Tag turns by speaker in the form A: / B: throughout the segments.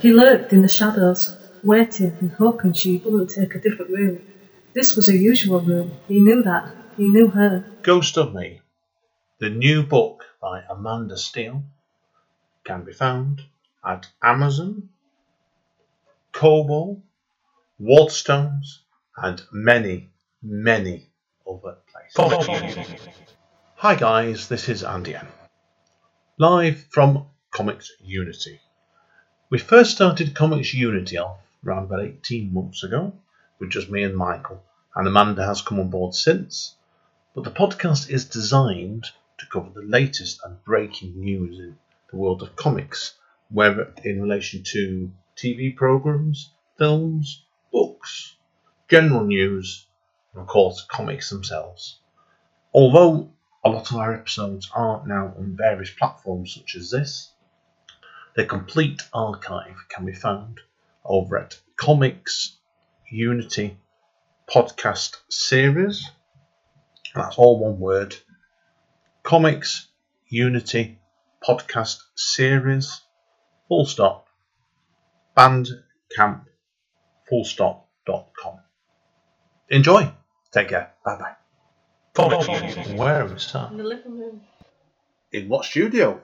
A: He lurked in the shadows, waiting and hoping she wouldn't take a different room. This was her usual room. He knew that. He knew her.
B: Ghost of Me, the new book by Amanda Steele, can be found at Amazon, Kobo, Waterstones, and many, many other places. Hi guys, this is Andy M. Live from Comics Unity. We first started Comics Unity off around about 18 months ago with just me and Michael, and Amanda has come on board since. But the podcast is designed to cover the latest and breaking news in the world of comics, whether in relation to TV programs, films, books, general news, and of course comics themselves. Although a lot of our episodes are now on various platforms such as this, the complete archive can be found over at Comics Unity Podcast Series. That's all one word. Comics Unity Podcast Series. Full stop. Bandcamp. Full stop. Dot com. Enjoy. Take care. Bye bye. Where are we start?
A: In the living room.
B: In what studio?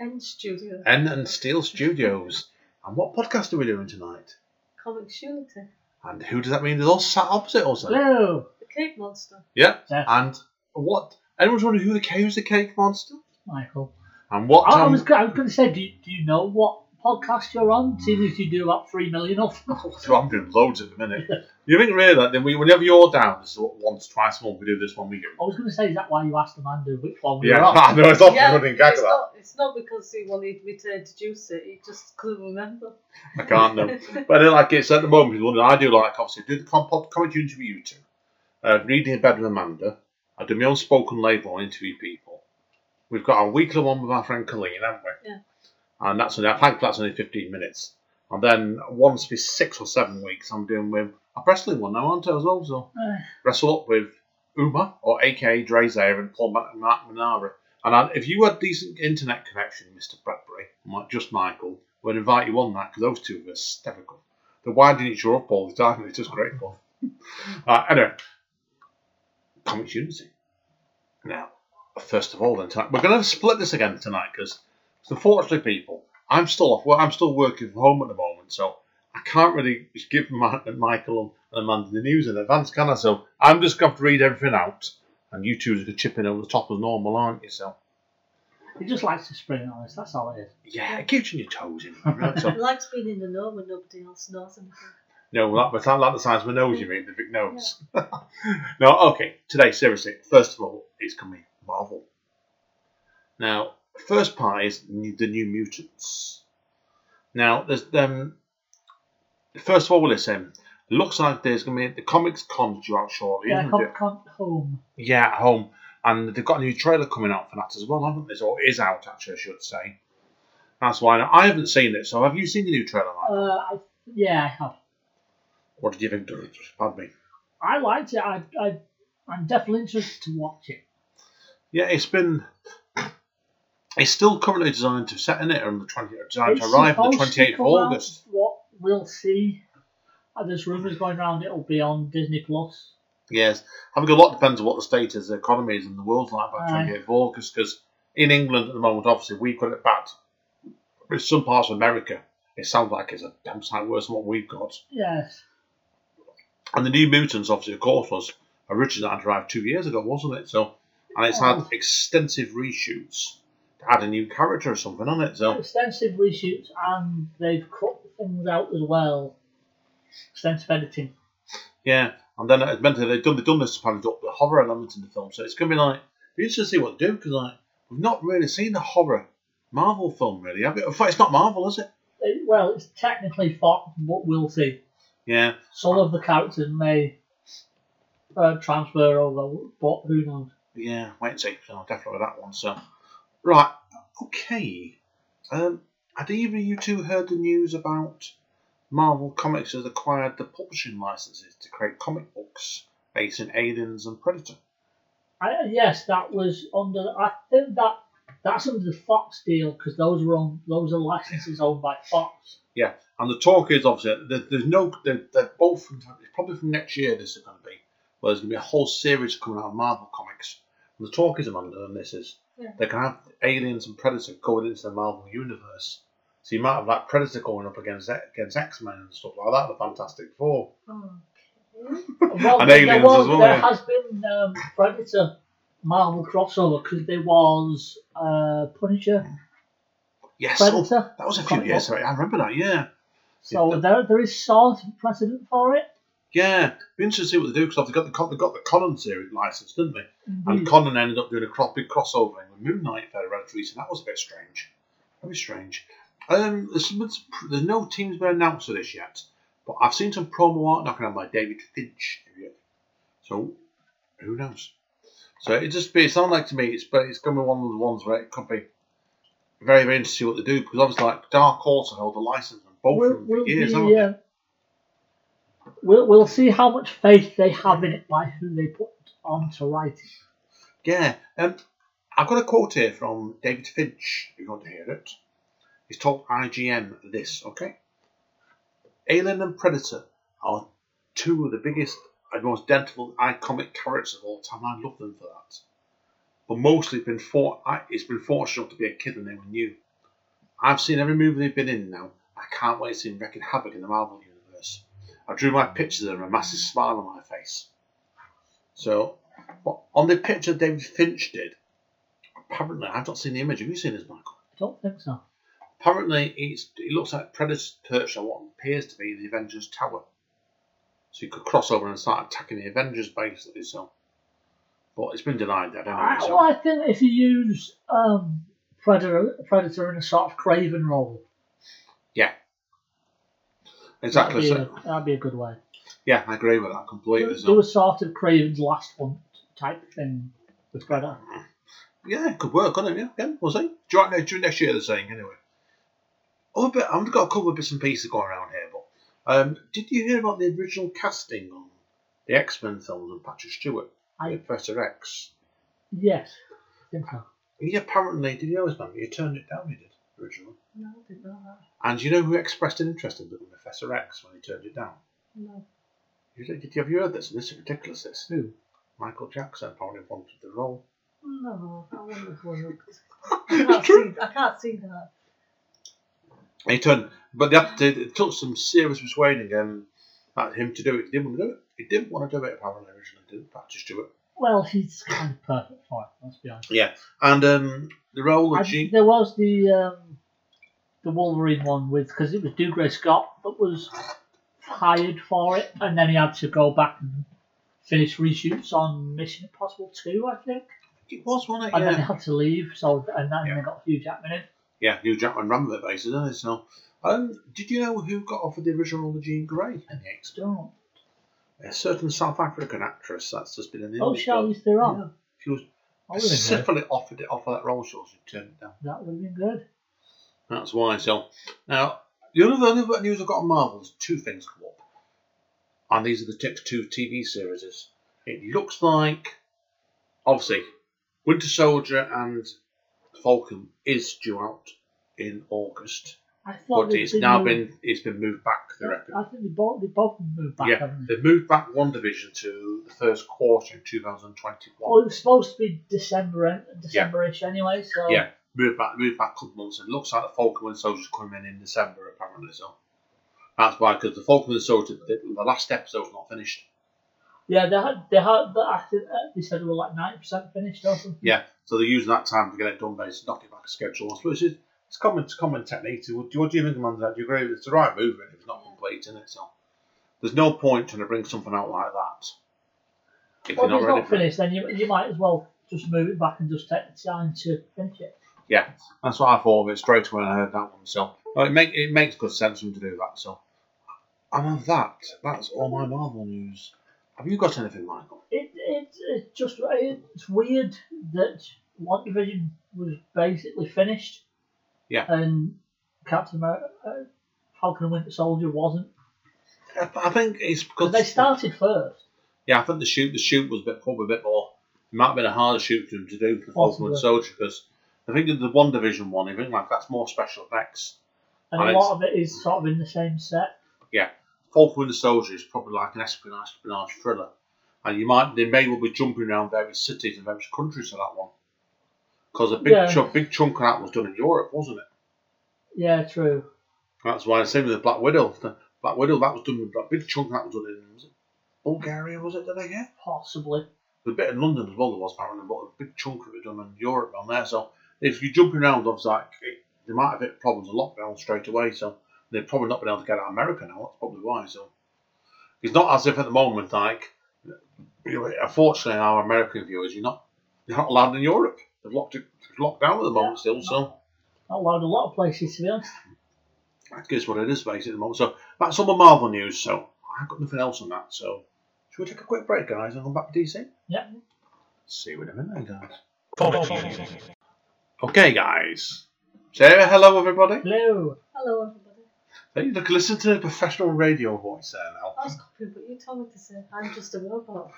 A: End studio.
B: N and Steel Studios. And what podcast are we doing tonight?
A: Comic Unity.
B: And who does that mean? There's all sat opposite us. then?
C: Hello.
A: The Cake Monster.
B: Yeah.
C: Yeah.
B: And what? Anyone's wondering who the who's the cake monster?
C: Michael.
B: And what?
C: I, I
B: um,
C: was, go- I was going to say, do you, do you know what podcast you're on? Seeing as you do about three million of them.
B: So I'm doing loads at the minute. you think really that then we, whenever you're down, so once, twice a month, we do this one weekend.
C: I was going to say, is that why you asked Amanda which one we
B: Yeah,
C: were on?
B: I know it's often
A: Yeah,
B: running gag
A: it's
B: that.
A: not, it's not because he wanted me to introduce it, he just couldn't remember.
B: I can't know. But I don't like it's at the moment. in London, I do like obviously do the comp- comedy interview you two, uh, reading in bed with Amanda. I do my own spoken label and interview people. We've got our weekly one with our friend Colleen, haven't we?
A: Yeah.
B: And that's only I think that's only fifteen minutes. And then once every six or seven weeks, I'm doing with a wrestling one now, aren't I as well? So wrestle up with Uma or AKA Drezair and Paul Manara. And I, if you had decent internet connection, Mr. Bradbury, just Michael, we'd invite you on that because those two are hysterical. They're winding each other up all the time. It's just great fun. uh, anyway, Comics Unity. Now, first of all, then tonight, we're going to split this again tonight because, unfortunately, people, I'm still off. Well, I'm still working from home at the moment, so I can't really give Michael and Amanda the news in advance, can I? So I'm just going to have to read everything out, and you two are going to chip in over the top as normal, aren't you? So
C: he just likes to spring on us, that's all it is.
B: yeah, it keeps you on your toes, you know. Right? So
A: He likes being in the know when nobody else knows anything.
B: No, that, but I like the size of my nose, you mean, the big nose. no, okay, today, seriously, first of all, it's coming Marvel. Now, first part is the New Mutants. Now, there's um, first of all, listen, looks like there's going to be the Comics Con due out shortly,
C: Yeah,
B: it?
C: come home.
B: Yeah, at home. And they've got a new trailer coming out for that as well, haven't they? Or is out, actually, I should say. That's why I haven't seen it. So, have you seen the new trailer?
C: Uh, I, yeah, I have.
B: what did you think? Pardon me.
C: I liked it. I, I, I'm definitely interested to watch it.
B: Yeah, it's been. It's still currently designed to set in it on the twenty. Designed
C: It's
B: to arrive on the twenty eighth of
C: come out,
B: August.
C: What we'll see. Uh, there's rumours going around it'll be on Disney Plus.
B: Yes, I think a lot depends on what the state of the economy is and the world's like by
C: Aye.
B: twenty eighth of August. Because in England at the moment, obviously we've got it bad. But in some parts of America, it sounds like it's a damn sight worse than what we've got.
C: Yes.
B: And the New Mutants, obviously, of course, was originally had arrived two years ago, wasn't it? So, and it's had
C: Oh.
B: extensive reshoots add a new character or something on it. So,
C: Extensive reshoots and they've cut things out as well. Extensive editing.
B: Yeah, and then meant that they've done, they've done this to kind of up the horror element in the film. So it's going to be like, interesting to see what they do because like, we've not really seen the horror Marvel film, really. Have we? In fact, it's not Marvel, is it?
C: It- well, it's technically Fox, but we'll see.
B: Yeah,
C: Some of the characters may uh, transfer over, but who knows?
B: yeah, wait and see. So definitely that one. So, right, okay. Um, had either of you two heard the news about Marvel Comics has acquired the publishing licenses to create comic books based in Aliens and Predator?
C: I, yes, that was under. I think that That's under the Fox deal because those were on those are licenses owned by Fox.
B: Yeah, and the talk is obviously there, there's no they're, they're both from, it's probably from next year. This is going to be where there's going to be a whole series coming out of Marvel comics. And the talk is Amanda, and this is
A: Yeah.
B: they can have aliens and Predator going into the Marvel universe. So you might have like Predator going up against against X Men and stuff like that. The Fantastic Four.
A: Oh.
C: Well,
B: And
C: there,
B: aliens
C: was,
B: as well,
C: there
B: yeah.
C: has been um, Predator Marvel crossover because there was uh, Punisher
B: Yes, oh,
C: Predator.
B: that was a few years ago. I remember that. Yeah,
C: So
B: Yeah.
C: there, there is sort of precedent for it.
B: Yeah. Be interesting to see what they do because they've got the they got the Conan series license, didn't they? And
C: Indeed.
B: Conan ended up doing a cro- big crossover with Moon Knight very relatively recently. That was a bit strange. Very strange. Um, there's, some- there's no teams been announced for this yet, but I've seen some promo art knocking on by David Finch. So who knows? So it just be it sounds like to me it's but it's going to be one of the ones where it could be very very interesting to see what they do because obviously like Dark Horse held the license on both them for years,
C: be,
B: haven't they?
C: We'll, we'll see how much faith they have in it by who they put on to write it.
B: Yeah, um, I've got a quote here from David Finch. If you want to hear it, he's told IGN this. Okay, Alien and Predator are two of the biggest and most identifiable iconic characters of all time. I love them for that. But mostly, it's been for it's been fortunate to be a kid when they were new. I've seen every movie they've been in now. I can't wait to see them wreaking havoc in the Marvel. I drew my picture them, a massive smile on my face. So, but on the picture David Finch did, apparently I've not seen the image. Have you seen this, Michael?
C: I don't think so.
B: Apparently, it's, it looks like Predator's perched on what appears to be the Avengers Tower. So you could cross over and start attacking the Avengers basically. So, but it's been denied that anyway.
C: I,
B: So.
C: well, I think if you use um, Predator, Predator in a sort of Kraven role,
B: Exactly.
C: that'd,
B: So,
C: be a, that'd be a good way.
B: yeah, I agree with that completely.
C: Do
B: So.
C: a sort of Kraven's Last Hunt type thing with Predator.
B: Yeah, it could work, couldn't it? Yeah, yeah we'll see. During next, during next year, they're saying anyway. Oh, but I've got a couple of bits and pieces going around here, but um, did you hear about the original casting on the X Men films and Patrick Stewart,
C: I-
B: Professor X?
C: Yes, I think so.
B: He apparently, did you know this man? He turned it down, he did, originally.
A: No, I didn't know that.
B: And you know who expressed an interest in becoming Professor X when he turned it down?
A: No.
B: You, did you, have you heard this? This is ridiculous, this.
C: Who?
B: Michael Jackson apparently wanted the role.
A: No, I wouldn't have won I can't see, I can't see that.
B: He turned, but they had to, it took some serious persuading um, at him to do it. He didn't want to do it. He didn't want to do it apparently originally, did Patrick Stewart.
C: Well, he's kind of perfect for it. Let's be honest.
B: Yeah, and um, the role of
C: I,
B: Gene.
C: there was the um, the Wolverine one with because it was Dougray Scott that was hired for it, and then he had to go back and finish reshoots on Mission Impossible Two, I think,
B: It was, it?
C: and then he had to leave. So and then
B: Yeah.
C: they got Hugh Jackman in.
B: yeah. Hugh Jackman ran with it basically? So, um, did you know who got offered the original of Jean Grey in the X?
C: Don't.
B: A certain South African actress that's just been in the.
C: Oh. Charlize Theron.
B: Yeah. She was
C: That would have been good.
B: specifically offered it offer that so she turned it down.
C: That would have been good.
B: That's why. So now the other, the other news I've got on Marvel is two things come up, and these are the next two TV series. It looks like, obviously, Winter Soldier and Falcon is due out in August, but it's now
C: moved-
B: been it's been moved back. They reckon.
C: I think they both they both moved back.
B: Yeah,
C: they?
B: they've moved back WandaVision to the first quarter in 2021.
C: Well, it was supposed to be December, December-ish anyway. So
B: Yeah, moved back, moved back a couple months. It looks like the Falcon and Soldier's coming in in December apparently. So that's why, because the Falcon and Soldier, the, the last episode's not finished.
C: Yeah, they had, they had, they, I think, uh, they said they were like ninety percent finished or something.
B: Yeah, so they're using that time to get it done, basically knock it back a schedule. So it's, it's common, it's common technique. What, do, what do you think, Amanda? Do you agree? It's the right movement if it's not complete, isn't it? So there's no point trying to bring something out like that if
C: Well,
B: you're
C: it's
B: not ready
C: not finished, then you, you might as well just move it back and just take the time to finish it.
B: Yeah, that's what I thought of it straight away when I heard that one. So well, it make it makes good sense for them to do that. So and on that, that's all my Marvel news. Have you got anything, Michael?
C: It, it it's just it's weird that WandaVision was basically finished.
B: Yeah.
C: And Captain America, uh, Falcon and Winter Soldier wasn't.
B: I I think it's because
C: Because they started first.
B: Yeah, I think the shoot the shoot was a bit probably a bit more. It might have been a harder shoot for them to do for Falcon
C: Possibly.
B: and Soldier because I think the WandaVision one, I think like that's more special effects.
C: And a lot of it is sort of in the same set.
B: Yeah, Falcon Winter Soldier is probably like an espionage, espionage thriller, and you might they may well be jumping around various cities and various countries for that one. Because a big
C: Yeah.
B: chunk, big chunk of that was done in Europe, wasn't it?
C: Yeah, true.
B: That's why the same with the Black Widow. The Black Widow that was done. A big chunk of that was done in was it Bulgaria. Was it? Did I get?
C: Possibly.
B: a bit in London as well. There was apparently, but a big chunk of it done in Europe on there. So if you're jumping around, obviously, like, it, they might have hit problems of lockdown straight away. So they've probably not been able to get out of America now. That's probably why. So it's not as if at the moment, like, you know, unfortunately, our American viewers, you're not you're not allowed in Europe. They've locked it, locked down at the moment still. So
C: Not allowed a lot of places, to be honest.
B: I guess what it is basically at the moment. So that's all the Marvel news. So I've got nothing else on that. So should we take a quick break, guys, and come back to DC?
C: Yeah.
B: See you in a minute, guys. Okay, guys. Say hello, everybody.
C: Hello.
A: Hello, everybody.
B: Hey, look, listen to the professional radio voice there now.
A: I was copying, but you told me to say I'm just a robot.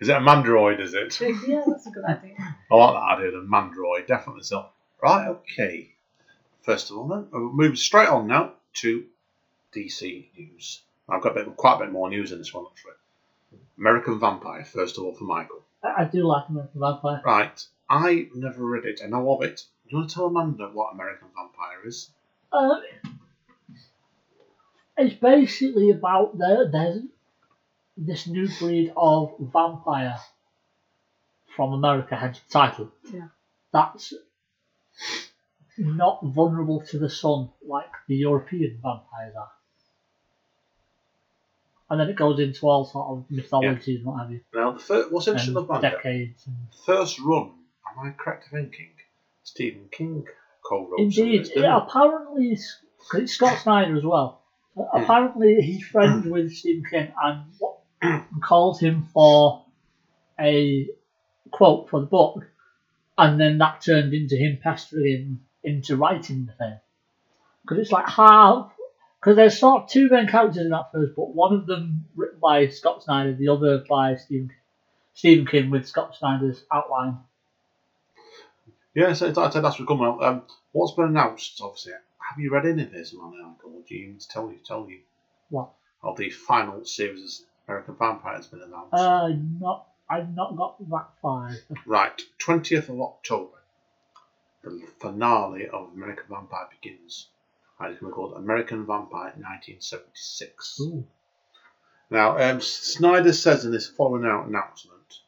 B: Is it a mandroid? Is it?
A: yeah, that's a good idea.
B: I like that idea. The mandroid, definitely. So, right, okay. First of all, then we'll move straight on now to DC news. I've got a bit, quite a bit more news in this one actually. American Vampire, first of all, for Michael.
C: I, I do like American Vampire.
B: Right, I never read it. And I know of it. Do you want to tell Amanda what American Vampire is?
C: Uh, it's basically about there. There's this new breed of vampire from America, hence the title.
A: Yeah.
C: That's not vulnerable to the sun like the European vampires are. And then it goes into all sort of mythologies and what have you.
B: Now, the first, what's interesting about it,
C: decades. And
B: first run, am I correct in thinking? Stephen King co-wrote some of
C: Indeed,
B: this, didn't
C: yeah, apparently it's, 'cause it's Scott Snyder as well.
B: Hmm.
C: Apparently he's friends with Stephen King and what, called him for a quote for the book, and then that turned into him pestering him into writing the thing. Because it's like half. Because there's sort of two main characters in that first book. One of them written by Scott Snyder, the other by Stephen Stephen King with Scott Snyder's outline.
B: Yeah, so I said that's what's coming out. Um, what's been announced, obviously. Have you read any of this, man? Or do you need to tell you, tell you?
C: What?
B: Of the final series American Vampire has been announced.
C: Uh, not I've not got that far.
B: right, 20th of October. The finale of American Vampire begins. It's going to be called American Vampire 1976.
C: Ooh.
B: Now, um, Snyder says in this following out announcement,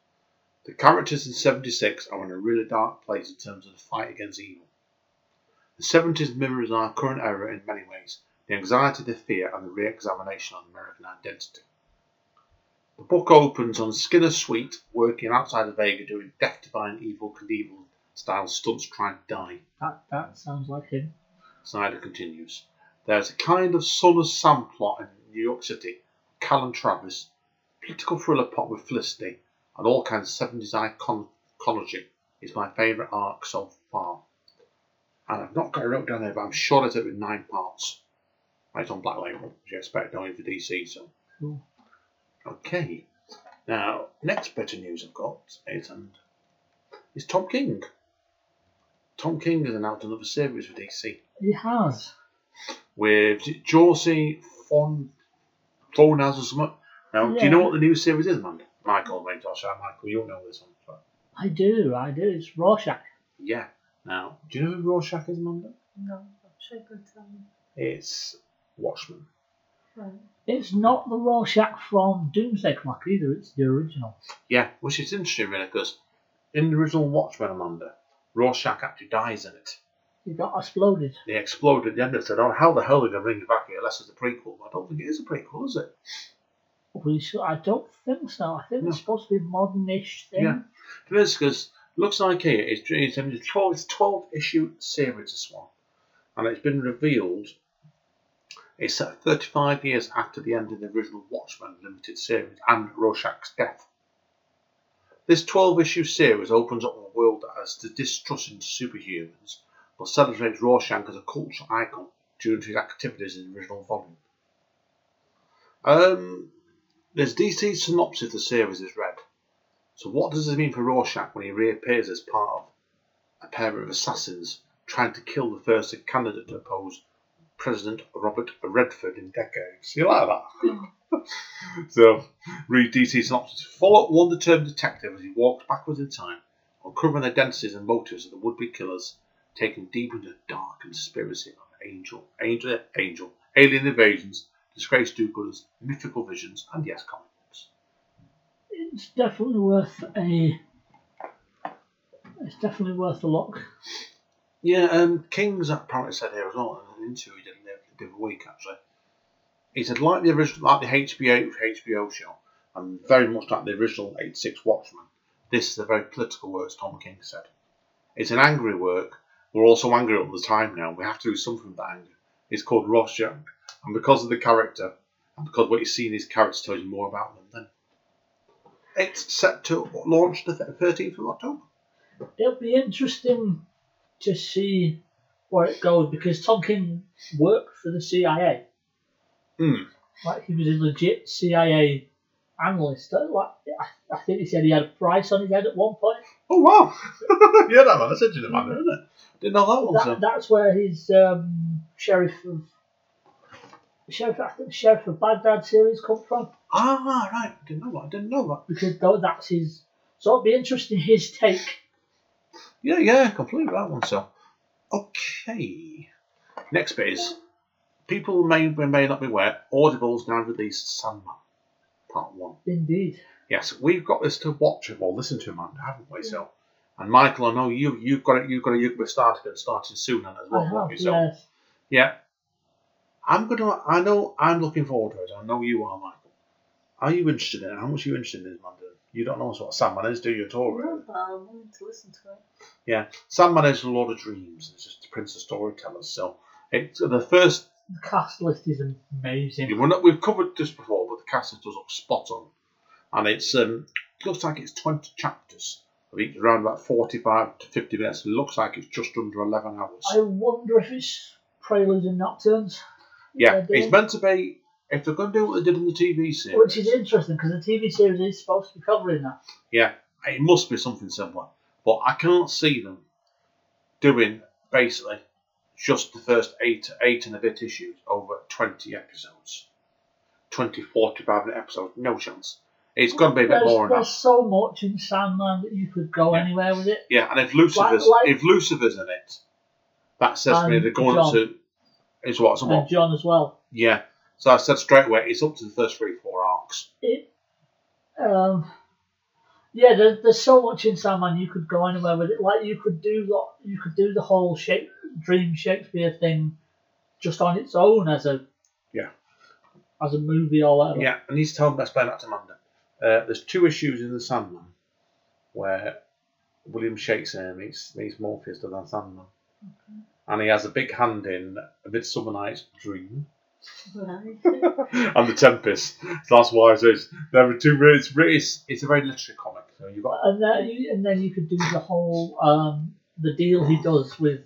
B: the characters in 76 are in a really dark place in terms of the fight against evil. The 70s mirrors our current era in many ways the anxiety, the fear, and the re examination of American identity. The book opens on Skinner Sweet working outside of Vega doing death defying Evel Knievel style stunts trying to die.
C: That that sounds like him.
B: Snyder continues. There's a kind of Son of Sam plot in New York City, Callan Travis, political thriller plot with Felicity, and all kinds of 70s iconology is my favourite arc so far. And I've not got it wrote down there, but I'm sure it's it with nine parts. Right on Black Label, which you expect only for DC, so.
C: Cool.
B: Okay. Now, next bit of news I've got is, and is Tom King. Tom King has announced another series for DC
C: He has.
B: with Josie Fon Fonaz or something. Now, do you know what the new series is, man? Michael, wait, I'll show Michael. You'll know this one. But
C: I do, I do. It's Rorschach.
B: yeah. Now, do you know who Rorschach is, Amanda?
A: No, I'm sure you could tell me.
B: It's Watchmen.
A: Right.
C: It's not the Rorschach from Doomsday Clock either, it's the original.
B: Yeah, which is interesting, really, because in the original Watchmen, Amanda, Rorschach actually dies in it.
C: He got exploded.
B: They exploded at the end. I said, "Oh, how the hell are they going to bring it back here unless it's a prequel?" I don't think it is a prequel, is it?
C: We should, I don't think so. I think
B: No.
C: it's supposed to be a modern-ish thing.
B: Yeah. It is because looks like here it's, it's, a 12, it's a 12 issue series, this one. And it's been revealed it's set 35 years after the end of the original Watchmen limited series and Rorschach's death. This 12 issue series opens up a world that has the distrust in superhumans, but celebrates Rorschach as a cultural icon due to his activities in the original volume. Um, there's DC's synopsis of the series is read. So what does this mean for Rorschach when he reappears as part of a pair of assassins trying to kill the first candidate to oppose President Robert Redford in decades. You like that? so, read DC synopsis. Follow up one determined detective as he walks backwards in time, uncovering the identities and motives of the would-be killers, taking deep into the dark conspiracy of angel, angel, angel, alien invasions, disgraced do-gooders, mythical visions, and yes, comic books.
C: It's definitely worth a. It's definitely worth a look.
B: Yeah, um, King's apparently said here as well an interview he did the other week actually. He said like the original, like the HBO HBO show, and very much like the original '86 Watchmen. This is a very political work, as Tom King said. It's an angry work. We're also angry all the time now. We have to do something with anger. It's called Rorschach, and because of the character, and because what you see in his character tells you more about them, then it's set to launch the 13th of October.
C: It'll be interesting to see where it goes because Tom King worked for the CIA.
B: Hmm.
C: Like he was a legit CIA analyst. Like I, I think he said he had a price on his head at one point.
B: Oh wow! yeah, that man. That's interesting, man, isn't it? Didn't know that one.
C: That,
B: so.
C: that's where his um, sheriff of sheriff I think sheriff of Baghdad series come from
B: Ah, right. Didn't know that. Didn't know that.
C: because tho- that's his. So it'd be interesting his take.
B: Yeah, yeah, completely that one. So, okay. Next bit is people may may not be aware. Audible's now released Sandman Part One.
C: Indeed.
B: Yes, we've got this to watch or listen to, man, haven't we? So, and Michael, I know you you've got it. You've got a you've started it starting soon as well.
C: I have,
B: you? So,
C: yes.
B: yeah. I'm gonna. I know. I'm looking forward to it. I know you are, Michael. Are you interested in it? How much are you interested in this, man? You don't know what Sandman is, do you, at all? really?
A: No, but I'm willing to listen to it.
B: Yeah, Sandman is a lot of dreams. It's just the Prince of Storytellers. So it's the first.
C: The cast list is amazing.
B: We're not, we've covered this before, but the cast does up spot on, and it's um looks like it's twenty chapters of each around about forty-five to fifty minutes. It looks like it's just under eleven hours.
C: I wonder if it's Preludes and Nocturnes.
B: yeah, it's meant to be. If they're going to do what they did in the TV series,
C: Which is interesting because the TV series is supposed to be covering that.
B: yeah, it must be something similar. But I can't see them doing basically just the first eight eight and a bit issues over 20 episodes. 20, 45 minute episodes, no chance. It's going to be a bit
C: there's,
B: more
C: there's so much in Sandman that you could go
B: Yeah.
C: anywhere with it.
B: Yeah, and if Lucifer's
C: like-
B: if Lucifer's in it, that says to me they're going
C: John.
B: to is what
C: And John as well.
B: yeah. So I said straight away it's up to the first three four arcs.
C: It, um, yeah, there, there's so much in Sandman you could go anywhere with it. Like you could do the you could do the whole shape, Dream Shakespeare thing just on its own as a
B: Yeah.
C: as a movie or whatever.
B: Yeah, and he's told me explain that to Amanda. Uh, there's two issues in the Sandman where William Shakespeare meets meets Morpheus to the Sandman, and he has a big hand in A Midsummer Night's Dream. and The Tempest. So that's why it says there are two. It's it's, it's a very literary comic. So you've got
C: and then you, and then you could do the whole um, the deal he does with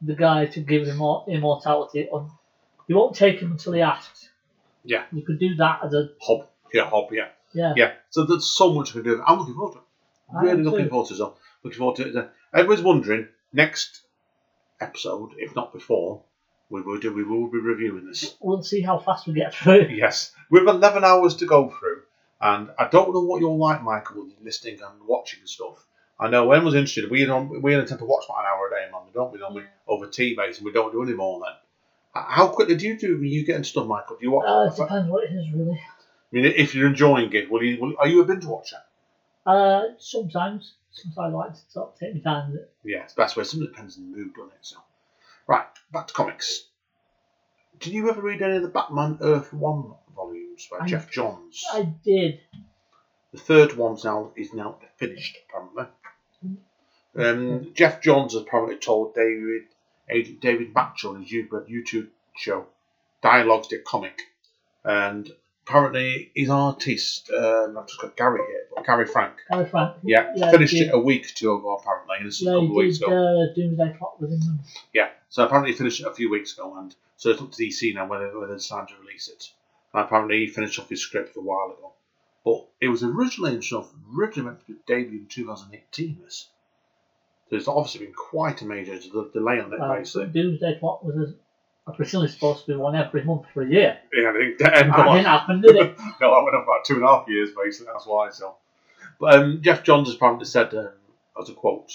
C: the guy to give him immortality. On he won't take him until he asks.
B: Yeah.
C: you could do that as a
B: Hob, yeah, Hob, yeah,
C: yeah.
B: yeah. So there's so much we can do. I'm looking forward to it.
C: I
B: Really looking forward to it. Looking forward to it. Everyone's wondering next episode, if not before, we will do. We will be reviewing this.
C: We'll see how fast we get through.
B: Yes, with 11 hours to go through, and I don't know what you're like, Michael, listening and watching and stuff. I know when was interested. We don't, we only tend to watch about an hour a day, man, don't we? Don't we?
A: Yeah.
B: Over TV, and we don't do any more then. How quickly do you do when you get into stuff, Michael? Do you watch?
C: Uh, it depends what it is, really.
B: I mean, if you're enjoying it, will you? Will, are you a binge watcher?
C: Uh, sometimes, sometimes I like to sort of take my time with it.
B: Yeah, it's the best way. Something depends on the mood, doesn't it? So, right, back to comics. Did you ever read any of the Batman Earth One volumes by
C: I-
B: Geoff Johns?
C: I did.
B: The third one's now is now finished, apparently. Um, Geoff Johns has apparently told David David Batchel on his YouTube YouTube show, Dialogues the Comic, and apparently his artist, uh, not just got Gary here, but Gary Frank,
C: Gary Frank.
B: yeah,
C: Yeah,
B: finished it a week or two ago apparently, and this is a
C: Yeah,
B: couple of
C: he
B: weeks
C: did
B: ago.
C: uh, Doomsday Clock with him.
B: Yeah, so apparently he finished it a few weeks ago, and so it's up to DC now whether, whether it's time to release it. And apparently he finished off his script a while ago. But it was originally himself, originally meant to be debut in 2018, this. There's obviously been quite a major delay on it,
C: Uh,
B: basically.
C: Doomsday Clock was a, originally supposed to be one every month for a year.
B: Yeah, I think that ended
C: That didn't happen, did it?
B: no, that went on about two and a half years, basically. That's why. So, but um, Geoff Johns has apparently said, um, as a quote,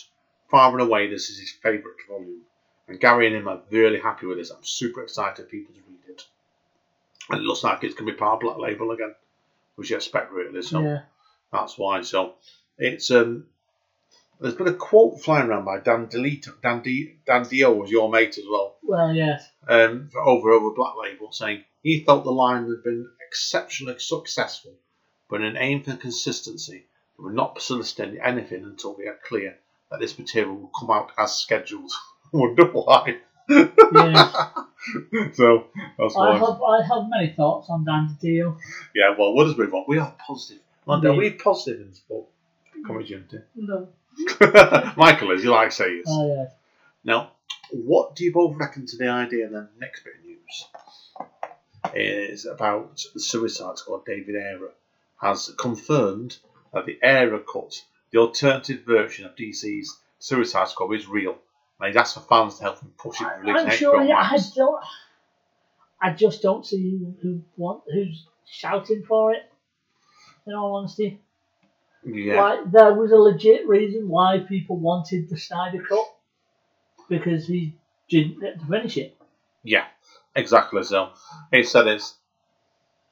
B: "Far and away, this is his favourite volume, and Gary and him are really happy with this. I'm super excited for people to read it, and it looks like it's going to be part of Black Label again, which you expect, really. So
C: Yeah.
B: that's why. So it's um." There's been a quote flying around by Dan Delito, Dan, D, Dan Dio was your mate as well
C: Well, yes.
B: um, for over over Black Label, saying he felt the line had been exceptionally successful, but in an aim for consistency, they would not solicit anything until they are clear that this material will come out as scheduled. I wonder why.
C: Yeah.
B: so that's
C: I
B: why.
C: have I have many thoughts on Dan Deal.
B: Yeah, well, we'll just move on. We are positive. Lando, are we positive in sport? Comedy Junta.
A: No.
B: Michael is, you like to say yes.
C: Oh yes.
B: Now, what do you both reckon to the idea? Then next bit of news is about the Suicide Squad. David Ayer has confirmed that the Ayer cut, the alternative version of DC's Suicide Squad, is real. And he's asked for fans to help him push it release
C: I'm sure. Yeah, I don't. I just don't see who, who want who's shouting for it. In all honesty,
B: Yeah,
C: like there was a legit reason why people wanted the Snyder cut because he didn't get to finish it.
B: yeah, exactly. So he said it's.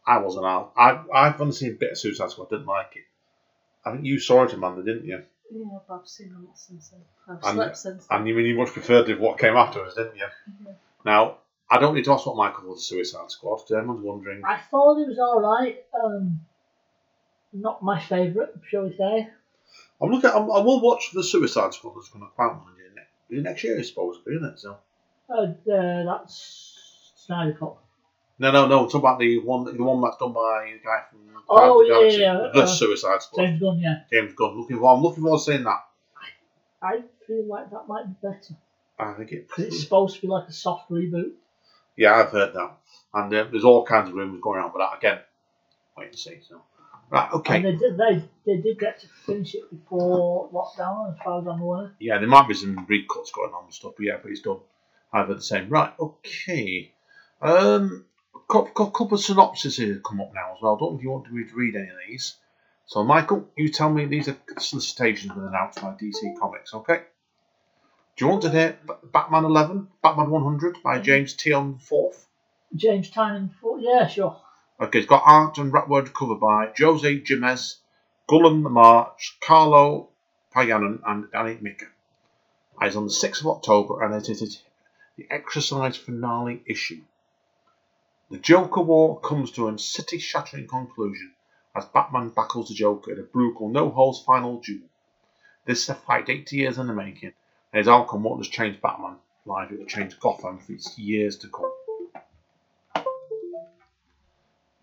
B: I wasn't out. I I've only seen a bit of Suicide Squad. Didn't like it. I think you saw it, Amanda, didn't you?
A: Yeah, but I've seen a lot since then. I've
B: And-
A: slept since then.
B: And you mean you much preferred what came afterwards, didn't you?
A: Yeah.
B: Now, I don't need to ask what Michael thought of Suicide Squad. 'cause Everyone's wondering.
C: I thought it was all right. Um, not my favourite, shall we say?
B: I'm looking. I'm, I will watch the Suicide Squad that's going to come out next, is it next year, supposedly, isn't it? So.
C: Uh, uh, that's Snyder cut.
B: No, no, no. Talk about the one, the one that's done by the guy from
C: Oh,
B: Guardians the
C: yeah,
B: Galaxy,
C: yeah,
B: the
C: uh,
B: Suicide Squad.
C: James Gunn, yeah.
B: James Gunn. Looking for. I'm looking forward to seeing that.
C: I feel like that might be better.
B: I think it.
C: 'Cause it's supposed to be like a soft reboot.
B: Yeah, I've heard that, and uh, there's all kinds of rumours going on, but that again, wait and see. So, right, okay.
C: And they did, they, they did get to finish it before lockdown, as far as I'm aware.
B: Yeah, there might be some recuts going on and stuff, but yeah, but he's done. I've the same. Right, okay. Um, couple, couple of synopses here come up now as well. don't know if you want to read, any of these. So, Michael, you tell me these are solicitations been announced by DC Comics, okay? Do you want to hear Batman 11, Batman 100 by James Tynion Fourth?
C: James Tynion, for, yeah, sure.
B: Okay, it's got art and rap word cover by Jose Jimenez, Guillem March, Carlo Pagulayan, and Danny Miki. It's on the 6th of October and it is the exercise finale issue. The Joker War comes to a city shattering conclusion as Batman battles the Joker in a brutal no holds final duel. This is a fight 80 years in the making, and its outcome won't just change Batman life, it will change Gotham for years to come.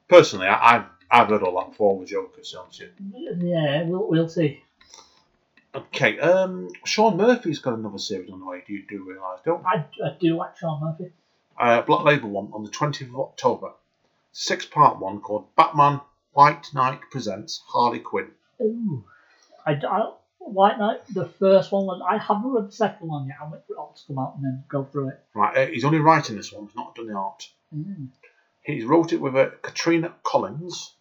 B: Personally, I, I've, I've heard all that with Joker, so you.
C: Yeah, we'll, we'll see.
B: Okay, um, Sean Murphy's got another series on the way. Do you do realise? Don't you?
C: I, I do like Sean Murphy.
B: uh, Black Label one on the 20th of October. Six part one called Batman White Knight Presents Harley Quinn.
C: Ooh. I, I, White Knight, the first one, was- I haven't read the second one yet. I wait for it all to come out and then go through it.
B: Right, uh, he's only writing this one, he's not done the art.
C: Mm.
B: He wrote it with uh, Katana Collins,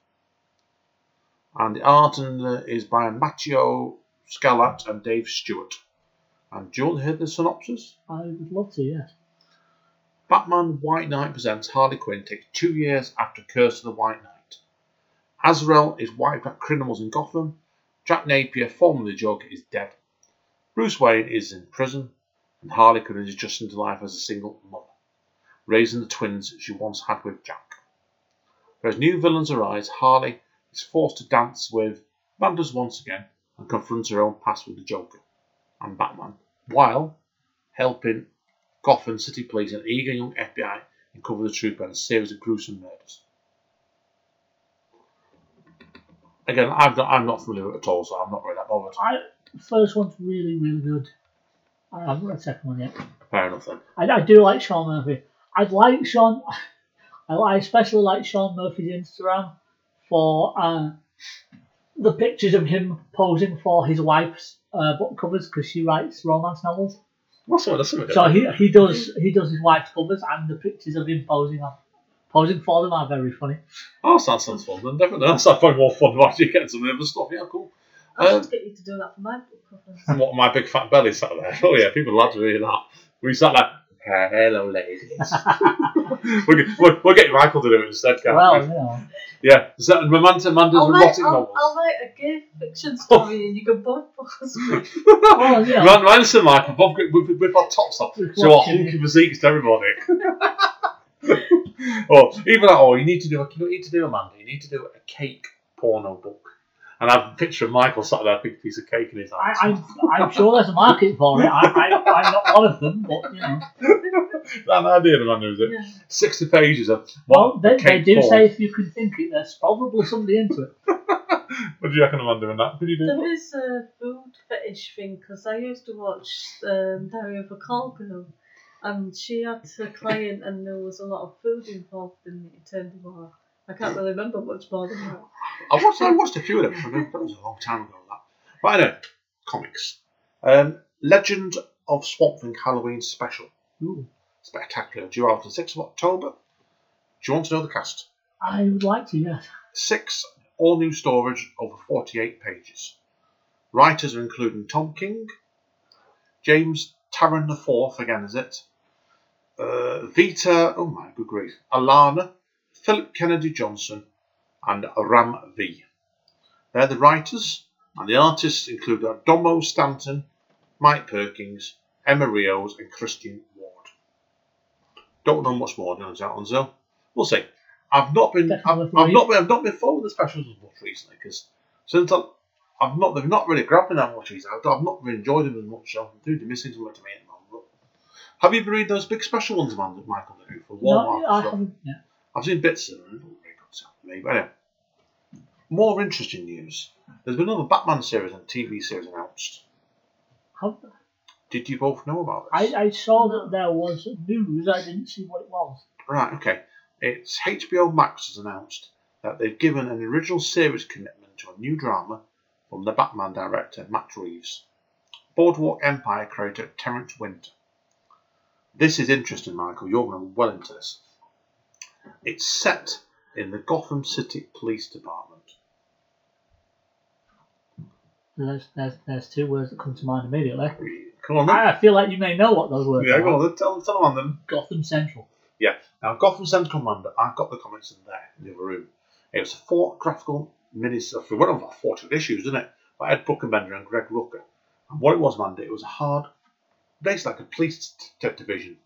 B: and the art and, uh, is by Matteo Scalera and Dave Stewart. And do you want to hear the synopsis?
C: I would love to, yes.
B: Batman White Knight presents Harley Quinn takes two years after Curse of the White Knight. Azrael is wiped out criminals in Gotham. Jack Napier, formerly Joker, is dead. Bruce Wayne is in prison, and Harley Quinn is adjusting to life as a single mother, raising the twins she once had with Jack. As new villains arise, Harley is forced to dance with Vanders once again and confronts her own past with the Joker and Batman, while helping Gotham City Police and eager young FBI uncover the truth behind a series of gruesome murders. Again, I've not, I'm not familiar with it at all, so I'm not really that bothered.
C: I, the first one's really, really good. I haven't read the second one yet.
B: Fair enough then.
C: I, I do like Sean Murphy. I like Sean. I, I especially like Sean Murphy's Instagram for uh, the pictures of him posing for his wife's uh, book covers because she writes romance novels.
B: What's some of some of?
C: So he, he does he does his wife's covers and the pictures of him posing on posing for them are very funny.
B: Oh, that sounds fun. Then definitely, that's probably more fun than actually getting some of the other stuff. Yeah, cool.
A: I
B: Um,
A: should get you to do that for my book covers.
B: And what my big fat belly sat there. Oh yeah, people love to hear that. We sat there. Hello, ladies. we'll, get, we'll, we'll get Michael to do it instead, can't
C: Well,
B: we?
C: you know,
B: Yeah, is that Mamanta Amanda's
A: I'll write,
B: erotic
A: I'll,
B: novels?
A: I'll write a gay fiction story and you can both pose me.
C: well, you know,
B: Run, run some Michael, Bob, with, with, with our tops off, so our
C: watching
B: hunky physiques to everybody. or even that, oh, you need to do a, you need to do Amanda. You need to do a cake porno book. And I have a picture of Michael sat there, a big piece of cake in his
C: I,
B: hands.
C: I'm, I'm sure there's a market for it. I, I, I'm not one of them, but you know.
B: that idea, Amanda, is it?
A: Yeah.
B: Sixty pages of
C: Well, they, they do
B: porn.
C: say if you can think it, there's probably somebody into it.
B: What do you reckon, Amanda? In that, could you do?
A: There
B: that?
A: is a food fetish thing because I used to watch um, Diary of a Call Girl and she had a client and there was a lot of food involved in it. It turned him off. I can't really remember much more than that.
B: I watched, I watched a few of them. but That was a long time ago. That. Right anyway, comics. Um, Legend of Swamp Thing Halloween Special.
C: Ooh.
B: Spectacular. Due out on the 6th of October. Do you want to know the cast?
C: I would like to, yes.
B: Six all new storage over 48 pages. Writers are including Tom King, James Tynion IV, again is it? Uh, Vita, oh my good grief, Ayala, Philip Kennedy Johnson, and Ram V. They're the writers, and the artists include Domo Stanton, Mike Perkins, Emma Rios, and Christian Ward. Don't know much more than that one, so we'll see. I've not been, I've, I've not been, I've not been following the specials as much recently because since I, I've not, they've not really grabbed me that much. These, I've, I've not really enjoyed them as much. So I'm doing missing something to me at the moment. Have you been reading those big special ones, man, that Michael did for Walmart?
C: No, I haven't. Yeah.
B: I've seen bits of them. They're not very good stuff to me. But anyway, more interesting news. There's been another Batman series and TV series announced.
C: Have-
B: Did you both know about this?
C: I, I saw that there was news. I didn't see what it was.
B: Right, okay. It's HBO Max has announced that they've given an original series commitment to a new drama from the Batman director Matt Reeves, Boardwalk Empire creator Terence Winter. This is interesting, Michael. You're going to be well into this. It's set in the Gotham City Police Department.
C: There's, there's, there's two words that come to mind immediately.
B: Come on, then.
C: I feel like you may know what those words are.
B: Yeah,
C: are.
B: go on. Then. Tell, tell them on then.
C: Gotham Central. Yeah.
B: Now, Gotham Central Commander, I've got the comics in there in the other room. It was a four graphical minis, for one of them, 40 issues, isn't it? By Ed Buckenbender and Greg Rucka. And what it was, man, it was a hard, basically like a police t- division